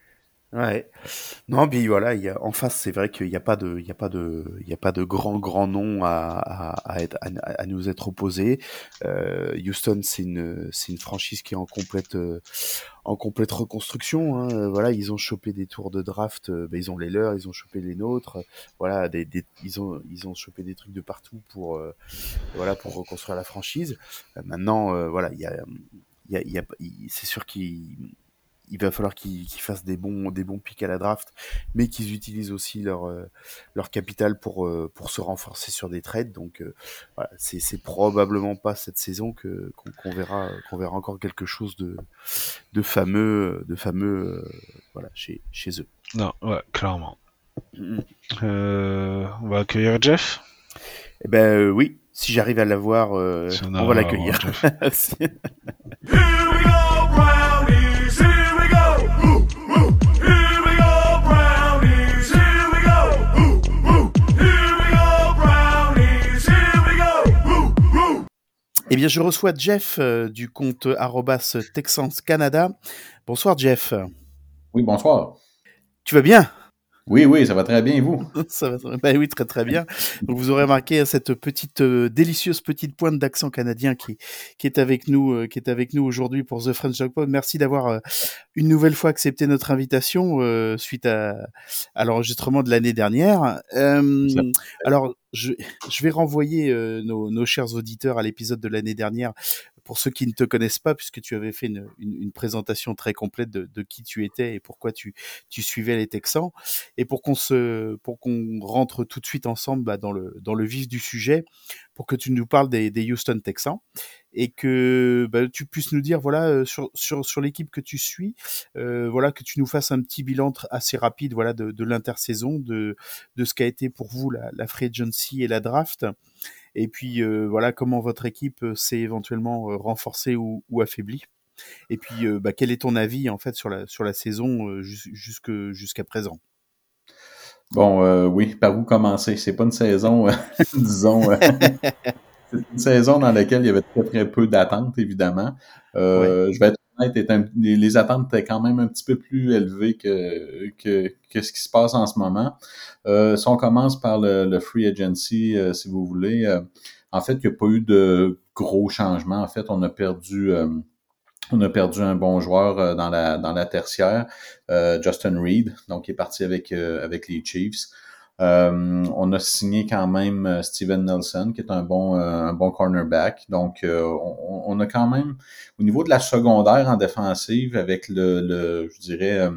Ouais. Non, puis voilà, il y a, en face, c'est vrai qu'il n'y a pas de, il y a pas de, il y a pas de grand, grand nom à, à, à, être, à, nous être opposé. Euh, Houston, c'est une, c'est une franchise qui est en complète, euh, en complète reconstruction. Hein. Euh, Voilà, ils ont chopé des tours de draft, euh, ben, ils ont les leurs, ils ont chopé les nôtres. Voilà, des, des, ils ont, ils ont chopé des trucs de partout pour, euh, voilà, pour reconstruire la franchise. Maintenant, voilà, il y a, il y a, a, c'est sûr qu'il il va falloir qu'ils fassent des bons, des bons pics à la draft, mais qu'ils utilisent aussi leur, euh, leur capital pour, euh, pour se renforcer sur des trades. Donc, euh, voilà, c'est probablement pas cette saison que qu'on verra, qu'on verra encore quelque chose de, de fameux, de fameux, euh, voilà, chez, chez eux. Non, ouais, clairement. Euh, on va accueillir Jeff? Eh ben oui, si j'arrive à l'avoir, on, a- va l'accueillir. eh bien, je reçois Jeff euh, du compte arrobas Texans Canada. Bonsoir Jeff. Oui, bonsoir. Tu vas bien? Oui, oui, ça va très bien, et vous? Ça va très... Ben oui, très très bien. Donc vous aurez remarqué cette petite euh, délicieuse petite pointe d'accent canadien qui qui est avec nous euh, qui est avec nous aujourd'hui pour The French Dog Pod. Merci d'avoir euh, une nouvelle fois accepté notre invitation suite à à l'enregistrement de l'année dernière. Alors je je vais renvoyer euh, nos nos chers auditeurs à l'épisode de l'année dernière pour ceux qui ne te connaissent pas puisque tu avais fait une présentation très complète de, qui tu étais et pourquoi tu suivais les Texans. Et pour qu'on rentre tout de suite ensemble bah, dans le vif du sujet, pour que tu nous parles des, Houston Texans et que bah, tu puisses nous dire voilà euh, sur l'équipe que tu suis, euh, voilà que tu nous fasses un petit bilan assez rapide voilà de, l'intersaison, de de ce qu'a été pour vous la, la free agency et la draft. Et puis euh, voilà comment votre équipe euh, s'est éventuellement euh, renforcée ou, ou affaiblie. Et puis bah, quel est ton avis en fait sur la sur la saison jus- jusque jusqu'à présent? Bon, euh, oui, par où commencer? C'est pas une saison, euh, disons, euh, c'est une saison dans laquelle il y avait très très peu d'attentes, évidemment. Je vais être les, attentes étaient quand même un petit peu plus élevées que, que, que ce qui se passe en ce moment. Euh, si on commence par le, le free agency, euh, si vous voulez, euh, en fait, il n'y a pas eu de gros changements. En fait, on a perdu... euh, on a perdu un bon joueur euh, dans la dans la tertiaire, Justin Reed, donc il est parti avec avec les Chiefs. Euh, on a signé quand même euh, Steven Nelson, qui est un bon euh, un bon cornerback. Donc euh, on, on a quand même au niveau de la secondaire en défensive avec le, le je dirais euh,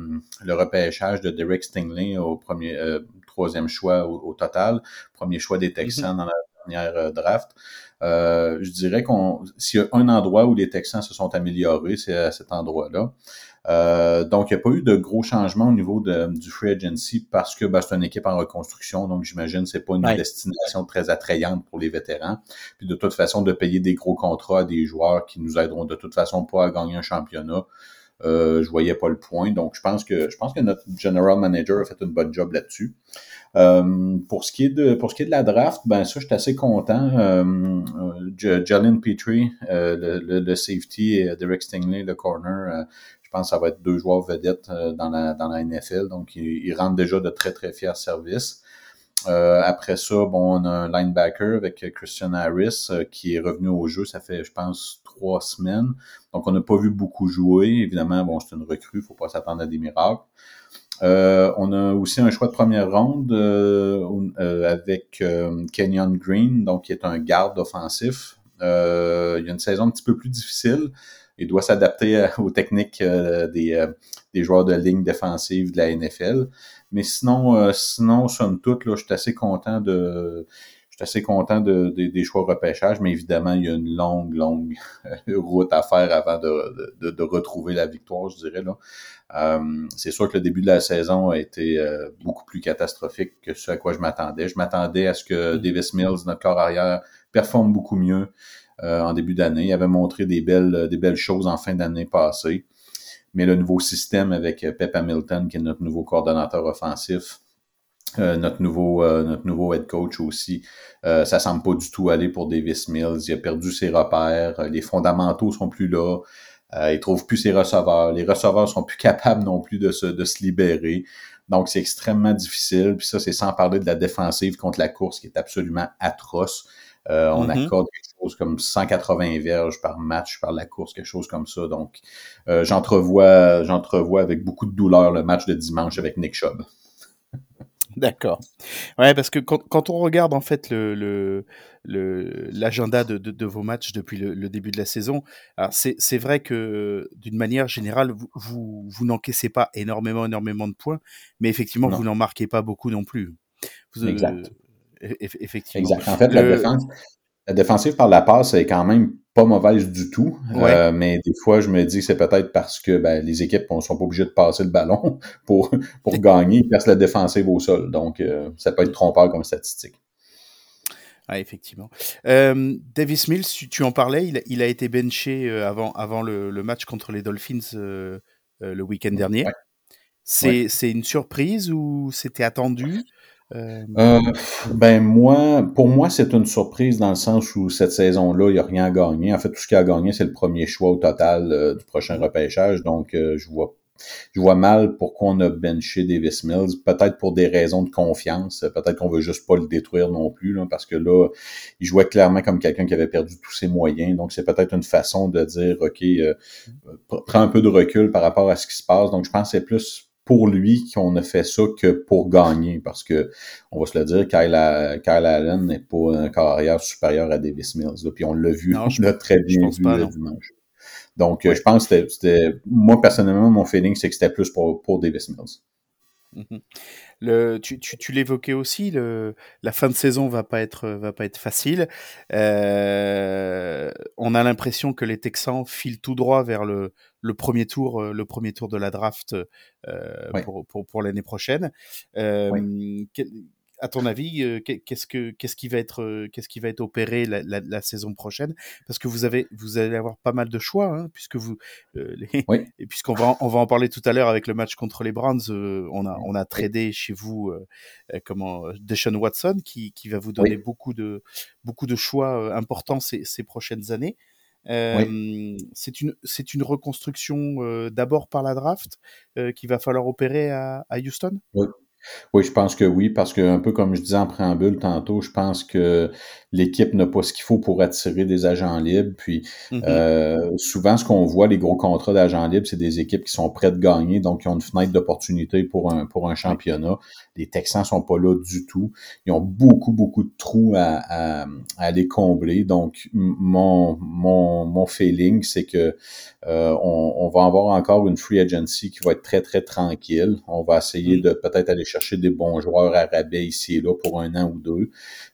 le repêchage de Derek Stingley au premier euh, troisième choix au, au total, premier choix des Texans dans la dernière draft. Euh, je dirais qu'on s'il y a un endroit où les Texans se sont améliorés, c'est à cet endroit-là. Euh, donc, il n'y a pas eu de gros changements au niveau de, du free agency parce que ben, c'est une équipe en reconstruction, donc j'imagine que c'est pas une Ouais. destination très attrayante pour les vétérans. Puis de toute façon, de payer des gros contrats à des joueurs qui nous aideront de toute façon pas à gagner un championnat, euh, je voyais pas le point. Donc, je pense que je pense que notre general manager a fait une bonne job là-dessus. Euh, pour ce qui est de pour ce qui est de la draft, ben ça, je suis assez content. Euh, euh, Jalen Petrie, euh, le, le, le safety, et Derek Stingley, le corner, euh, je pense que ça va être deux joueurs vedettes euh, dans la dans la NFL. Donc, ils, rendent déjà de très très fiers services. Euh, après ça, bon, on a un linebacker avec Christian Harris euh, qui est revenu au jeu. Ça fait, je pense, trois semaines. Donc, on n'a pas vu beaucoup jouer. Évidemment, bon, c'est une recrue, faut pas s'attendre à des miracles. Euh, on a aussi un choix de première ronde euh, avec Kenyon Green, donc qui est un garde offensif. Il y a une saison un petit peu plus difficile. Il doit s'adapter à- aux techniques euh, des, euh, des joueurs de ligne défensive de la NFL. Mais sinon, euh, sinon, somme toute, là, je suis assez content de. Je suis assez content de, de- des choix repêchage, mais évidemment, il y a une longue, longue route à faire avant de, de, de retrouver la victoire, je dirais. Là. Euh, c'est sûr que le début de la saison a été euh, beaucoup plus catastrophique que ce à quoi je m'attendais. Je m'attendais à ce que Davis Mills, notre corps arrière, performe beaucoup mieux euh, en début d'année. Il avait montré des belles, des belles choses en fin d'année passée. Mais le nouveau système avec euh, Pep Hamilton, qui est notre nouveau coordonnateur offensif, euh, notre nouveau euh, notre nouveau head coach aussi, euh, ça semble pas du tout aller pour Davis Mills. Il a perdu ses repères, euh, les fondamentaux sont plus là. Euh, il trouve plus ses receveurs. Les receveurs sont plus capables non plus de se, de se libérer. Donc, c'est extrêmement difficile. Puis ça, c'est sans parler de la défensive contre la course qui est absolument atroce. Euh, on Mhm. accorde quelque chose comme 180 verges par match par la course, quelque chose comme ça. Donc, euh, j'entrevois, j'entrevois avec beaucoup de douleur le match de dimanche avec Nick Chubb. D'accord. Ouais, parce que quand, quand on regarde en fait le l'agenda de, de, de vos matchs depuis le, le début de la saison, c'est vrai que d'une manière générale vous vous, vous n'encaissez pas énormément énormément de points, mais effectivement Non. vous n'en marquez pas beaucoup non plus. Vous, euh, Exact. Effectivement. Exact. En fait, la défense, la défensive par la passe est quand même pas mauvaise du tout. Ouais. Euh, mais des fois, je me dis que c'est peut-être parce que ben, les équipes ne sont pas obligées de passer le ballon pour, pour gagner. Ils percent la défensive au sol. Donc, euh, ça peut être trompeur comme statistique. Ah, effectivement. Euh, Davis Mills, tu, tu en parlais, il, a- il a été benché avant, avant le, le match contre les Dolphins le week-end dernier. Ouais. C'est c'est une surprise ou c'était attendu? Euh, Euh, ben moi, pour moi, c'est une surprise dans le sens où cette saison-là, il n'y a rien à gagner. En fait, tout ce qu'il a à gagner, c'est le premier choix au total euh, du prochain repêchage. Donc, je vois je vois mal pourquoi on a benché Davis Mills. Peut-être pour des raisons de confiance. Peut-être qu'on veut juste pas le détruire non plus, là, parce que là, il jouait clairement comme quelqu'un qui avait perdu tous ses moyens. Donc, c'est peut-être une façon de dire, OK, pr- prends un peu de recul par rapport à ce qui se passe. Donc, je pense que c'est plus pour lui qu'on a fait ça que pour gagner, parce que on va se le dire, Kyle, Kyle Allen n'est pas un carrière supérieur à Davis Mills. là. puis on l'a vu, Non, on je- l'a très bien pense vu pas, le non. dimanche. Donc, euh, je pense que c'était- moi personnellement, mon feeling, c'est que c'était plus pour, pour Davis Mills. Mhm. Le, tu tu, tu l'évoquais aussi, le, la fin de saison va pas être va pas être facile. Euh, on a l'impression que les Texans filent tout droit vers le, le premier tour euh, le premier tour de la draft euh, pour, pour, pour l'année prochaine. Euh, quel- à ton avis, euh, qu'est- qu'est-ce que qu'est-ce qui va être euh, qu'est-ce qui va être opéré la, la, la saison prochaine? Parce que vous avez vous allez avoir pas mal de choix, hein, puisque vous euh, les, Oui. et puisqu'on va en- on va en parler tout à l'heure avec le match contre les Browns, euh, on a on a tradé chez vous euh, comment Deshaun Watson qui, qui va vous donner beaucoup de beaucoup de choix importants ces, ces prochaines années. Euh, C'est une c'est une reconstruction euh, d'abord par la draft euh, qu'il va falloir opérer à, à Houston? Oui, je pense que oui, parce que un peu comme je disais en préambule tantôt, je pense que l'équipe n'a pas ce qu'il faut pour attirer des agents libres. Puis Mhm. euh, souvent, ce qu'on voit, les gros contrats d'agents libres, c'est des équipes qui sont prêtes de gagner, donc qui ont une fenêtre d'opportunité pour un pour un championnat. Les Texans sont pas là du tout. Ils ont beaucoup, beaucoup de trous à, à, à aller combler. Donc, mon, mon, mon feeling, c'est que euh, on, on va avoir encore une free agency qui va être très, très tranquille. On va essayer Mm. de peut-être aller chercher des bons joueurs à rabais ici et là pour un an ou deux,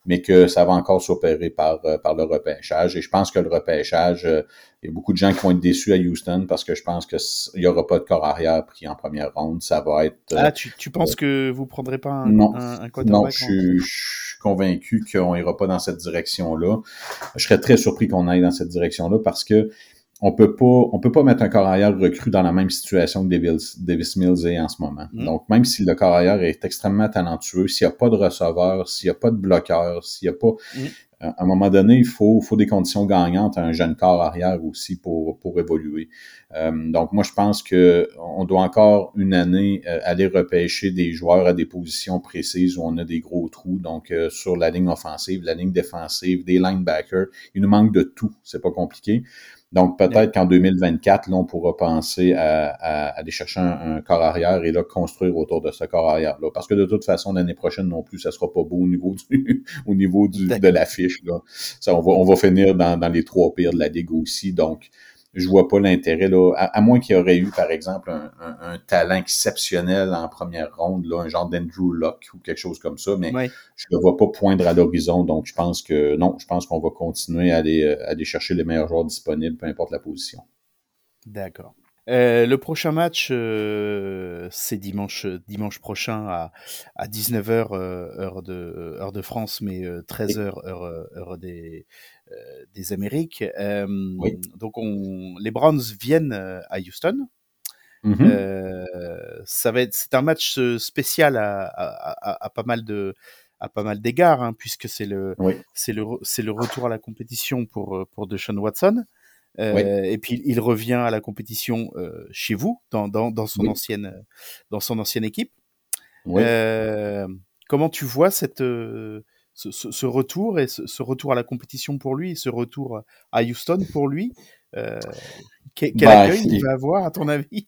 mais que ça va encore s'opérer par, euh, par le repêchage. Et je pense que le repêchage, euh, il y a beaucoup de gens qui vont être déçus à Houston parce que je pense que s- il y aura pas de corps arrière pris en première ronde. Ça va être euh, Ah, tu, tu penses que vous prendrez pas un, Non. un, un non, je en- suis, je suis convaincu qu'on ira pas dans cette direction-là. Je serais très surpris qu'on aille dans cette direction-là parce que on peut pas, on peut pas mettre un corps arrière recru dans la même situation que Davis, Davis Mills est en ce moment. Mm. Donc, même si le corps arrière est extrêmement talentueux, s'il n'y a pas de receveur, s'il n'y a pas de bloqueur, s'il n'y a pas, Mm. À un moment donné, il faut, des conditions gagnantes à un jeune corps arrière aussi pour évoluer. Euh, donc, moi, je pense que on doit encore une année euh, aller repêcher des joueurs à des positions précises où on a des gros trous. Donc, euh, sur la ligne offensive, la ligne défensive, des linebackers, il nous manque de tout. C'est pas compliqué. Donc, peut-être qu'en 2024, là, on pourra penser à, à- à aller chercher un, un corps arrière et là, construire autour de ce corps arrière-là. Parce que de toute façon, l'année prochaine non plus, ça sera pas beau au niveau du, au niveau du, de l'affiche, là. Ça, on va, on va finir dans, dans les trois pires de la ligue aussi. Donc, je vois pas l'intérêt, là. À, à moins qu'il y aurait eu, par exemple, un, un- un talent exceptionnel en première ronde, là, un genre d'Andrew Luck ou quelque chose comme ça, mais je ne vois pas poindre à l'horizon. Donc, je pense que non, je pense qu'on va continuer à aller, euh, aller chercher les meilleurs joueurs disponibles, peu importe la position. D'accord. Euh, le prochain match, euh, c'est dimanche, dimanche prochain à, à 19h heure, de, heure de France, mais euh, 13h heure, heure des, des Amériques. Euh, Oui. Donc on, les Browns viennent euh, à Houston. Euh, ça va être, c'est un match euh, spécial à, à, à, à pas mal de, à pas mal d'égards, hein, puisque c'est le, Oui. c'est le, c'est le retour à la compétition pour, euh, pour Deshaun Watson. Euh, Et puis il revient à la compétition euh, chez vous, dans, dans, dans son Oui. ancienne, dans son ancienne équipe. Euh, comment tu vois cette, euh, ce, ce- ce retour et ce, ce retour à la compétition pour lui, et ce retour à Houston pour lui euh, Quel, quel Ben, accueil il il- va avoir à ton avis?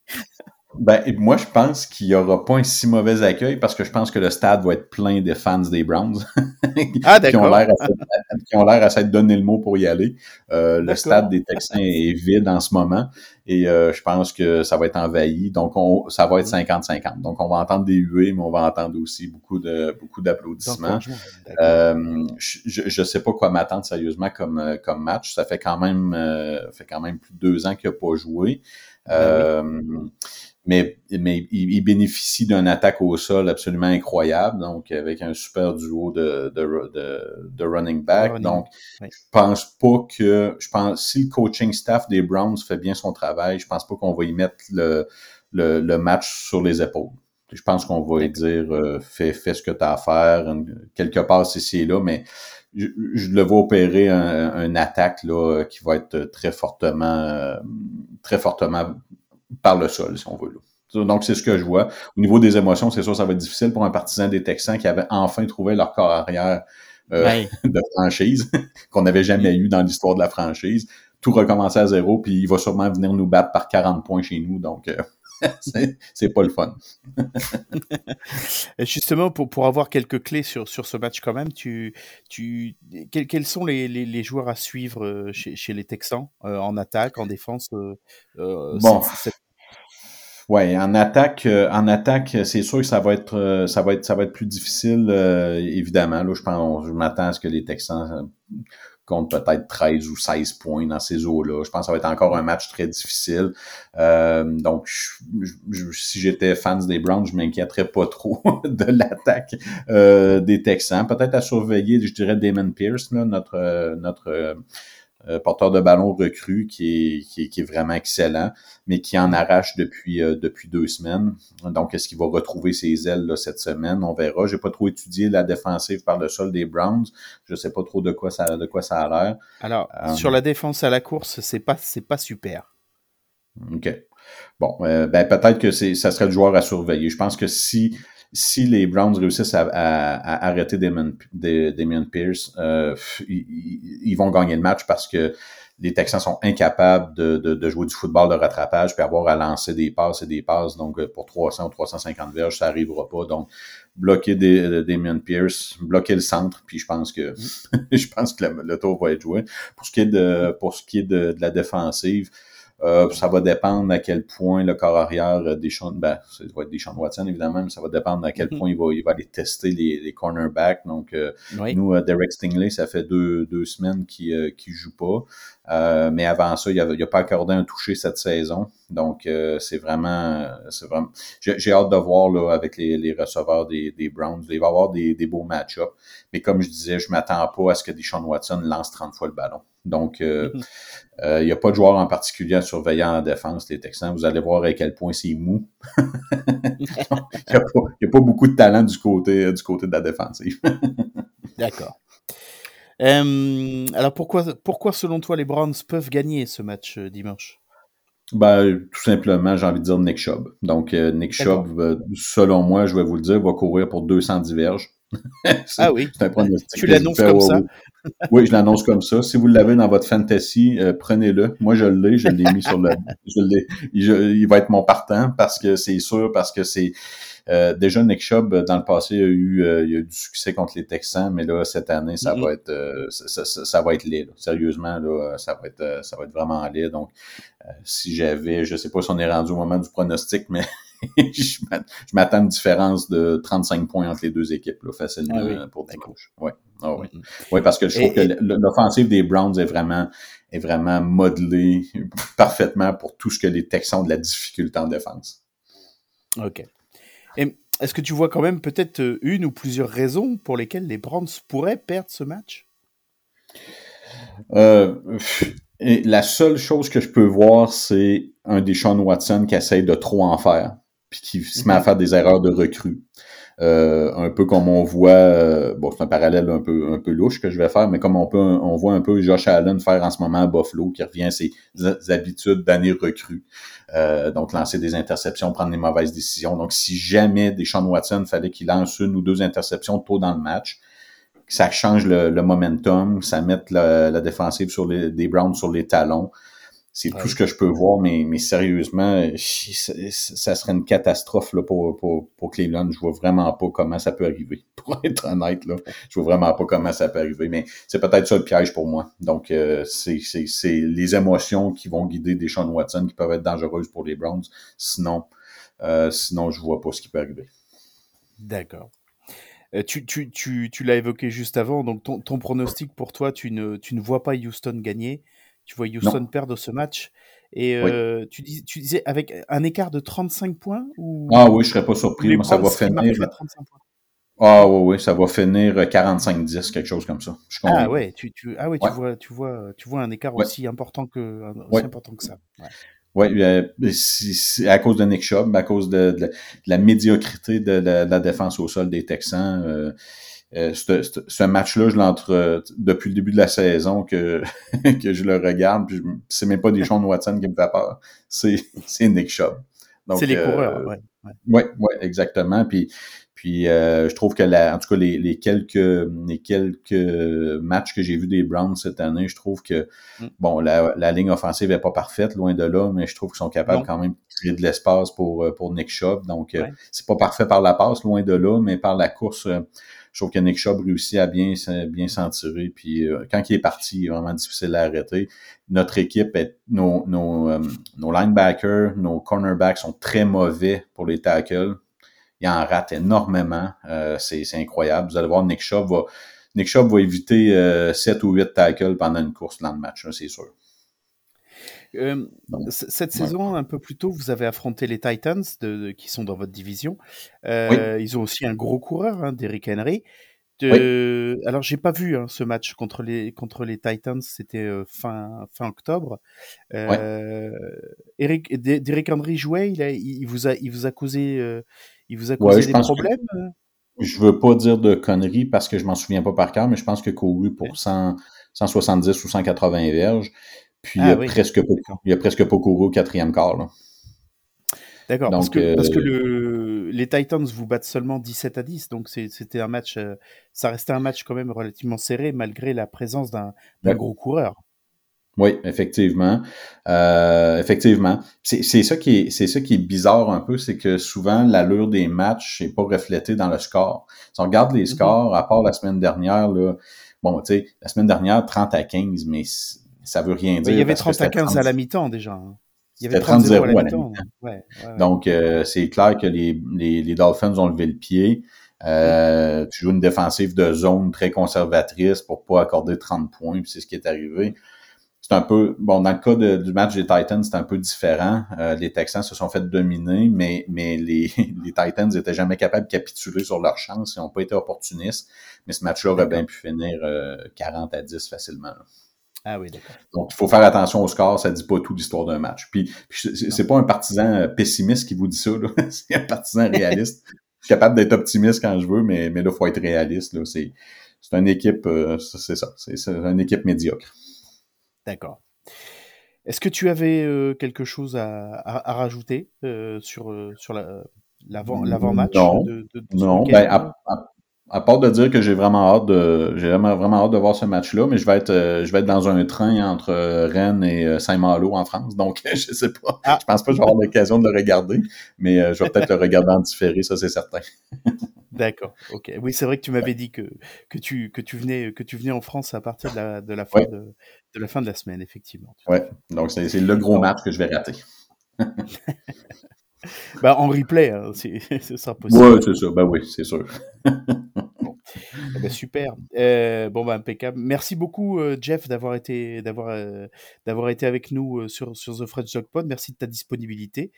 Ben, moi, je pense qu'il n'y aura pas un si mauvais accueil parce que je pense que le stade va être plein des fans des Browns Ah qui ont l'air à, s'être- qui ont l'air à s'être donné le mot pour y aller. Euh, le stade des Texans est vide en ce moment et euh, je pense que ça va être envahi. Donc, on, ça va être 50-50. Donc, on va entendre des huées, mais on va entendre aussi beaucoup de beaucoup d'applaudissements. Euh, je, je sais pas quoi m'attendre sérieusement comme, euh, comme match. Ça fait quand même euh, fait quand même plus de deux ans qu'il n'a pas joué. Euh, mais, mais il, il bénéficie d'une attaque au sol absolument incroyable, donc avec un super duo de, de, de, de running back. Running, donc, oui. je pense pas que je pense si le coaching staff des Browns fait bien son travail, je pense pas qu'on va y mettre le, le, le match sur les épaules. Je pense qu'on va lui dire euh, fais, fais ce que tu as à faire, quelque part ici et là, mais je, je le vois opérer un, un attaque là, qui va être très fortement euh, très fortement par le sol, si on veut. Là. Donc, c'est ce que je vois. Au niveau des émotions, c'est sûr, ça va être difficile pour un partisan des Texans qui avait enfin trouvé leur corps arrière euh, Ouais. de franchise qu'on n'avait jamais eu dans l'histoire de la franchise. Tout recommencer à zéro, puis il va sûrement venir nous battre par 40 points chez nous. Donc, euh, c'est- pas le fun. Justement, pour, pour avoir quelques clés sur, sur ce match quand même, tu, tu, quels, quels sont les, les, les joueurs à suivre euh, chez, chez les Texans euh, en attaque, en défense euh, euh, Bon. Ouais, en attaque, euh, en attaque, c'est sûr que ça va être, ça va être, ça va être plus difficile, évidemment. Là, je pense, je m'attends à ce que les Texans comptent peut-être 13 ou 16 points dans ces eaux-là. Je pense que ça va être encore un match très difficile. Euh, donc, si j'étais fan des Browns, je m'inquiéterais pas trop de l'attaque euh, des Texans. Peut-être à surveiller, je dirais Damon Pierce, notre, euh, notre euh, porteur de ballon recru qui est, qui est, qui est vraiment excellent, mais qui en arrache depuis, euh, depuis deux semaines. Donc, est-ce qu'il va retrouver ses ailes là, cette semaine? On verra. J'ai pas trop étudié la défensive par le sol des Browns. Je sais pas trop de quoi ça, de quoi ça a l'air. Alors, Euh, sur la défense à la course, c'est pas, c'est pas super. OK. Bon, ben peut-être que c'est, ça serait le joueur à surveiller. Je pense que si, si les Browns réussissent à, à- à arrêter Damien Pierce, euh, ils, vont gagner le match parce que les Texans sont incapables de, de, de jouer du football de rattrapage puis avoir à lancer des passes et des passes. Donc, euh, pour 300 ou 350 verges, ça arrivera pas. Donc, bloquer des, euh, Damien Pierce, bloquer le centre, puis je pense que je pense que le, le tour va être joué. Pour ce qui est de pour ce qui est de, de la défensive, euh, ça va dépendre à quel point le corps arrière euh, des Sean, ben, ça va être des Sean Watson évidemment, mais ça va dépendre à quel Mhm. point il va, il va aller tester les, les cornerbacks. Donc, euh, Oui. nous, euh, Derek Stingley, ça fait deux, deux semaines qu'il euh, qu'il joue pas. Euh, mais avant ça, il n'a pas accordé un toucher cette saison. Donc, euh, c'est vraiment, c'est vraiment. J'ai hâte de voir là, avec les, les receveurs des, des Browns. Il va y avoir des, des beaux match-ups. Mais comme je disais, je m'attends pas à ce que Deshaun Watson lance 30 fois le ballon. Donc, euh, Mhm. euh, il n'y a pas de joueur en particulier à surveiller en défense, les Texans. Vous allez voir à quel point c'est mou. il n'y a, pas- il y a pas beaucoup de talent du côté, du côté de la défensive. D'accord. Euh, alors pourquoi, pourquoi selon toi les Browns peuvent gagner ce match euh, dimanche? Ben, tout simplement, j'ai envie de dire Nick Chubb. Donc, euh, Nick. Chubb, euh, selon moi, je vais vous le dire, va courir pour 210 verges. Ah oui. c'est un pronostic Tu l'annonces comme au- ça? Oui, je l'annonce comme ça. Si vous l'avez dans votre fantasy, euh, prenez-le. Moi, je l'ai, je l'ai mis sur le. Je l'ai, je- il va être mon partant parce que c'est sûr, parce que c'est. euh, déjà, Nick Chubb, euh, dans le passé, a eu, euh, il a eu du succès contre les Texans, mais là, cette année, ça Mhm. va être euh, ça, ça- ça- ça va être laid. là. Sérieusement, là, ça va être ça va être vraiment laid. Donc, si j'avais, je sais pas si on est rendu au moment du pronostic, mais je m'att- je m'attends à une différence de 35 points entre les deux équipes, là, facilement Ah oui, pour d'accord. dimanche. Ah oui. Oui, parce que je Et- trouve que l'offensive des Browns est vraiment, est vraiment modelée parfaitement pour tout ce que les Texans ont de la difficulté en défense. Ok. Est-ce que tu vois quand même peut-être euh, une ou plusieurs raisons pour lesquelles les Browns pourraient perdre ce match? Euh, et la seule chose que je peux voir, c'est un des Sean Watson qui essaye de trop en faire, puis qui se met à Mhm. faire des erreurs de recrue. Euh, un peu comme on voit, euh, bon, c'est un parallèle un peu, un peu louche que je vais faire, mais comme on peut, on voit un peu Josh Allen faire en ce moment à Buffalo, qui revient à ses habitudes d'année recrue. Euh, donc, lancer des interceptions, prendre des mauvaises décisions. Donc, si jamais des Sean Watson fallait qu'il lance une ou deux interceptions tôt dans le match, que ça change le, le momentum, ça mette la, la défensive sur les, des Browns sur les talons. C'est Ouais. tout ce que je peux voir, mais, mais sérieusement, chi- ça, serait une catastrophe là, pour, pour, pour Cleveland. Je vois vraiment pas comment ça peut arriver. Pour être honnête, là, je vois vraiment pas comment ça peut arriver. Mais c'est peut-être ça le piège pour moi. Donc, euh, c'est les émotions qui vont guider des Sean Watson qui peuvent être dangereuses pour les Browns. Sinon, euh, sinon je vois pas ce qui peut arriver. D'accord. Euh, tu tu, tu, tu l'as évoqué juste avant, donc ton, ton pronostic pour toi, tu ne, tu ne vois pas Houston gagner, tu vois Houston perdre ce match. Et euh, tu, dis, tu disais avec un écart de 35 points ou? Ah oui, je serais pas surpris. Moi, ça va finir. marqueraient 35 points? Ah oui, oui, ça va finir 45-10, quelque chose comme ça. Je Ah convaincu. ouais, tu, tu, ah ouais, tu vois, tu vois, tu vois un écart Ouais. aussi important que, aussi Ouais. important que ça. Oui, euh, à cause de Nick Chubb, à cause de, de la, de la médiocrité de la, de la défense au sol des Texans. Euh, euh, ce, match-là, je l'entre depuis le début de la saison que, que je le regarde, puis c'est même pas des Sean Watson qui me fait peur, c'est c'est Nick Chubb. Donc, C'est les euh, coureurs, ouais. ouais. Oui, ouais, exactement. Puis, puis euh, je trouve que la, en tout cas les, les quelques les quelques matchs que j'ai vus des Browns cette année, je trouve que Mm. bon la, la ligne offensive est pas parfaite, loin de là, mais je trouve qu'ils sont capables Non. quand même de créer de l'espace pour euh, pour Nick Chubb. Donc euh, Ouais. c'est pas parfait par la passe, loin de là, mais par la course, euh, je trouve que Nick Chubb réussit à bien bien s'en tirer. Puis euh, quand il est parti, il est vraiment difficile à arrêter. Notre équipe est nos nos euh, nos linebackers, nos cornerbacks sont très mauvais pour les tackles il en rate énormément. Euh, c'est incroyable. Vous allez voir, Nick Chubb va, Nick Chubb va éviter euh, 7 ou 8 tackles pendant une course dans le match, c'est sûr. Euh, cette ouais. saison, un peu plus tôt, vous avez affronté les Titans, de, de- qui sont dans votre division. Euh, Ils ont aussi un gros coureur, hein, Derrick Henry. De... Alors, j'ai pas vu hein, ce match contre les contre les Titans. C'était euh, fin fin octobre. Euh, Eric, Derrick Henry jouait. Il, a, il, il vous a il vous a causé il vous a Ouais, causé je des pense que- problèmes. Je veux pas dire de conneries parce que je m'en souviens pas par cœur, mais je pense que couru pour 100, 170 ou 180 verges. Puis Ah il, a oui, presque pas, d'accord. il a presque pas couru au quatrième quart. Là. D'accord, parce que, parce que euh, le, les Titans vous battent seulement 17 à 10, donc c'était un match, euh, ça restait un match quand même relativement serré malgré la présence d'un gros coureur. Oui, effectivement. Euh, effectivement. C'est ça qui est c'est ça qui est bizarre un peu, c'est que souvent l'allure des matchs n'est pas reflétée dans le score. Si on regarde les Mhm. scores, à part la semaine dernière, là, bon, tu sais, la semaine dernière, 30 à 15, mais ça veut rien dire. il y avait parce que 30 à c'était 15 à 30. la mi-temps déjà. hein. Il y avait C'était 30 0 à 30-0 la à mi-temps. Ouais, ouais, ouais. Donc, euh, c'est clair que les, les, les Dolphins ont levé le pied. Euh, Tu joues une défensive de zone très conservatrice pour pas accorder 30 points, c'est ce qui est arrivé. C'est un peu, bon, dans le cas de- du match des Titans, c'est un peu différent. Euh, les Texans se sont fait dominer, mais, mais les, les Titans étaient jamais capables de capituler sur leur chance. Ils n'ont pas été opportunistes. Mais ce match-là aurait bien pu finir euh, 40 à 10 facilement. là. Ah oui, d'accord. Donc, il faut faire attention au score, ça dit pas tout l'histoire d'un match. Puis, puis c'est pas un partisan euh, pessimiste qui vous dit ça, c'est un partisan réaliste. Je suis capable d'être optimiste quand je veux, mais, mais là, il faut être réaliste. C'est, une équipe, euh, c'est ça, c'est, une équipe médiocre. D'accord. Est-ce que tu avais euh, quelque chose à, à, à rajouter euh, sur, sur la- l'avant, l'avant-match Non. de, de- de ce Non, week-end? Ben, à, à- à part de dire que j'ai vraiment hâte de, j'ai vraiment, vraiment hâte de voir ce match-là, mais je vais être, euh, je vais être dans un train entre euh, Rennes et euh, Saint-Malo en France, donc je sais pas. Ah. Je pense pas que je vais avoir l'occasion de le regarder, mais euh, je vais peut-être le regarder en différé, ça c'est certain. D'accord. Ok. Oui, c'est vrai que tu m'avais dit que, que tu que tu venais que tu venais en France à partir de la de la fin Ouais. de, de la fin de la semaine, effectivement. Ouais, donc c'est, le gros match que je vais rater. Bah, en replay, hein, c'est- ce sera possible. Ouais, c'est ça, ben oui, c'est sûr. Eh ben, super. Euh, bon, bah, impeccable. Merci beaucoup, euh, Jeff, d'avoir été, d'avoir, euh, d'avoir été avec nous sur, sur The French Dog Pod. Merci de ta disponibilité.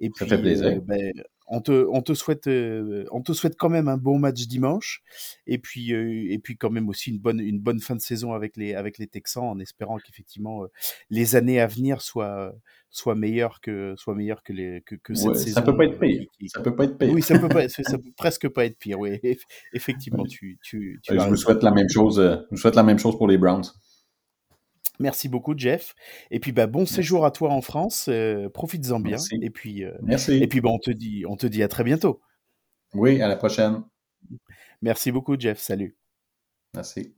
Et Ça puis, fait plaisir. ben, on te, on te souhaite, euh, on te souhaite quand même un bon match dimanche. Et puis, euh, et puis quand même aussi une bonne, une bonne fin de saison avec les, avec les Texans, en espérant qu'effectivement euh, les années à venir soient, soient meilleures que, soient meilleures que les, que, que cette Ouais, saison. ça peut pas être pire. qui- Ça peut pas être pire. Oui, ça peut pas, ça peut presque pas être pire. Oui, Eff- effectivement, tu, tu, je raison. souhaite la même chose, je souhaite la même chose pour les Browns. Merci beaucoup, Jeff. Et puis, bah, bon séjour à toi en France. euh, Profites-en bien. Merci. Et puis, euh, Merci. et puis, bah, on te dit, on te dit à très bientôt. Oui, à la prochaine. Merci beaucoup, Jeff. Salut. Merci.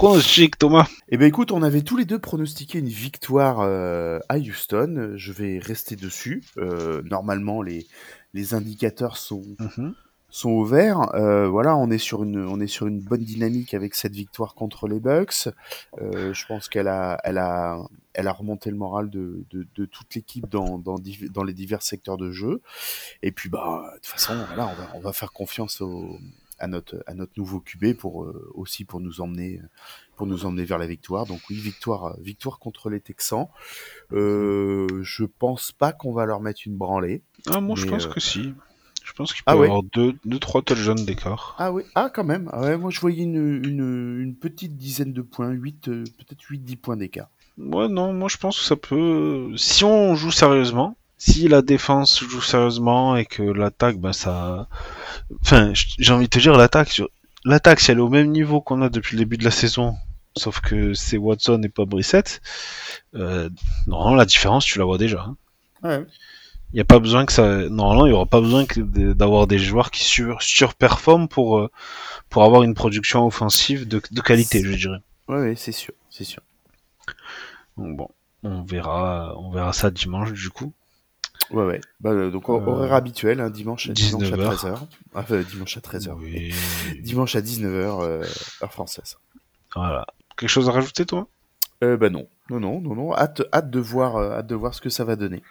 Pronostic, Thomas. Eh ben, écoute, on avait tous les deux pronostiqué une victoire euh, à Houston. Je vais rester dessus. Euh, normalement, les, les indicateurs sont, Mhm. sont au vert. Euh, voilà, on est sur une, on est sur une bonne dynamique avec cette victoire contre les Bucks. Euh, je pense qu'elle a, elle a, elle a remonté le moral de, de, de toute l'équipe dans, dans, les divers secteurs de jeu. Et puis, bah, de toute façon, voilà, on va, on va faire confiance au, à notre, à notre nouveau QB pour euh, aussi pour nous emmener, pour nous emmener vers la victoire. Donc oui, victoire, victoire contre les Texans. Euh, je pense pas qu'on va leur mettre une branlée. Ah, moi, je pense euh, que si. Je pense qu'il peut Ah y ouais avoir deux, deux, trois touchdowns d'écart. Ah oui, ah quand même. Ah ouais, moi je voyais une, une, une petite dizaine de points, 8, peut-être 8-10 points d'écart. Ouais, non, moi, je pense que ça peut. Si on joue sérieusement, si la défense joue sérieusement et que l'attaque, ben ça, enfin, j'ai envie de te dire l'attaque, l'attaque, si elle est au même niveau qu'on a depuis le début de la saison, sauf que c'est Watson et pas Brissett, euh, normalement la différence tu la vois déjà. hein. Ouais. Il n'y a pas besoin que ça, normalement il y aura pas besoin d'avoir des joueurs qui sur, surperforment pour euh, pour avoir une production offensive de, de qualité, je dirais. Ouais, ouais, c'est sûr, c'est sûr. Donc bon, on verra, on verra ça dimanche du coup. Ouais, ouais. Bah, euh, donc, hor- Euh, horaire habituel, hein, dimanche, à- dimanche à 19h. 13h. Ah, euh, dimanche à 13h. Oui. Dimanche à 19h, euh, heure française. Voilà. Quelque chose à rajouter toi? Euh, bah non, non, non, non, non. Hâte, hâte de voir, hâte de voir ce que ça va donner.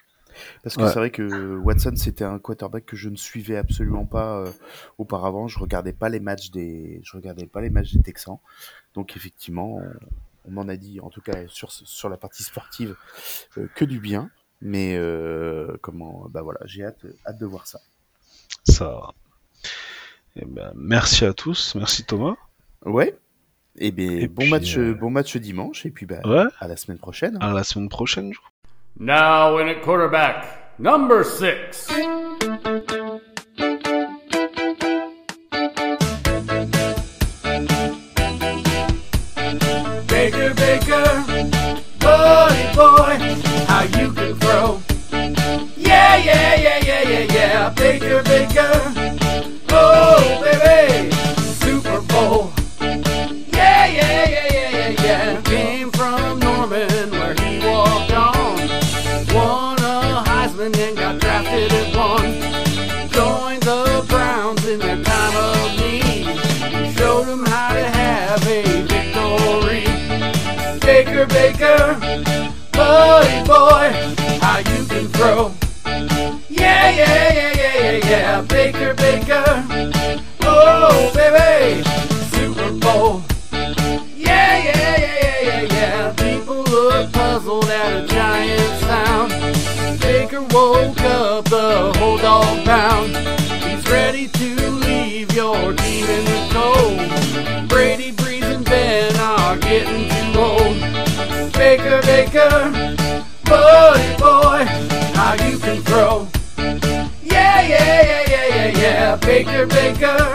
Parce que Ouais. c'est vrai que Watson, c'était un quarterback que je ne suivais absolument pas euh, auparavant. Je regardais pas les matchs des, je regardais pas les matchs des Texans. Donc effectivement, on, on m'en a dit, en tout cas sur sur la partie sportive, euh, que du bien. Mais euh, comment Bah voilà, j'ai hâte, hâte de voir ça. Ça. Eh ben, merci à tous, merci Thomas. Ouais. Eh bien, et bon puis, match, euh... bon match dimanche, et puis bah, ouais. à la semaine prochaine. À la semaine prochaine. Now in a quarterback, number 6. Baker, Baker, oh, baby, Super Bowl. Yeah, yeah, yeah, yeah, yeah, yeah. Came from Norman where he walked on. Won a Heisman and got drafted at one. Joined the Browns in their time of need. Showed them how to have a victory. Baker, Baker, buddy boy, how you can throw. Baker, oh, baby, Baker,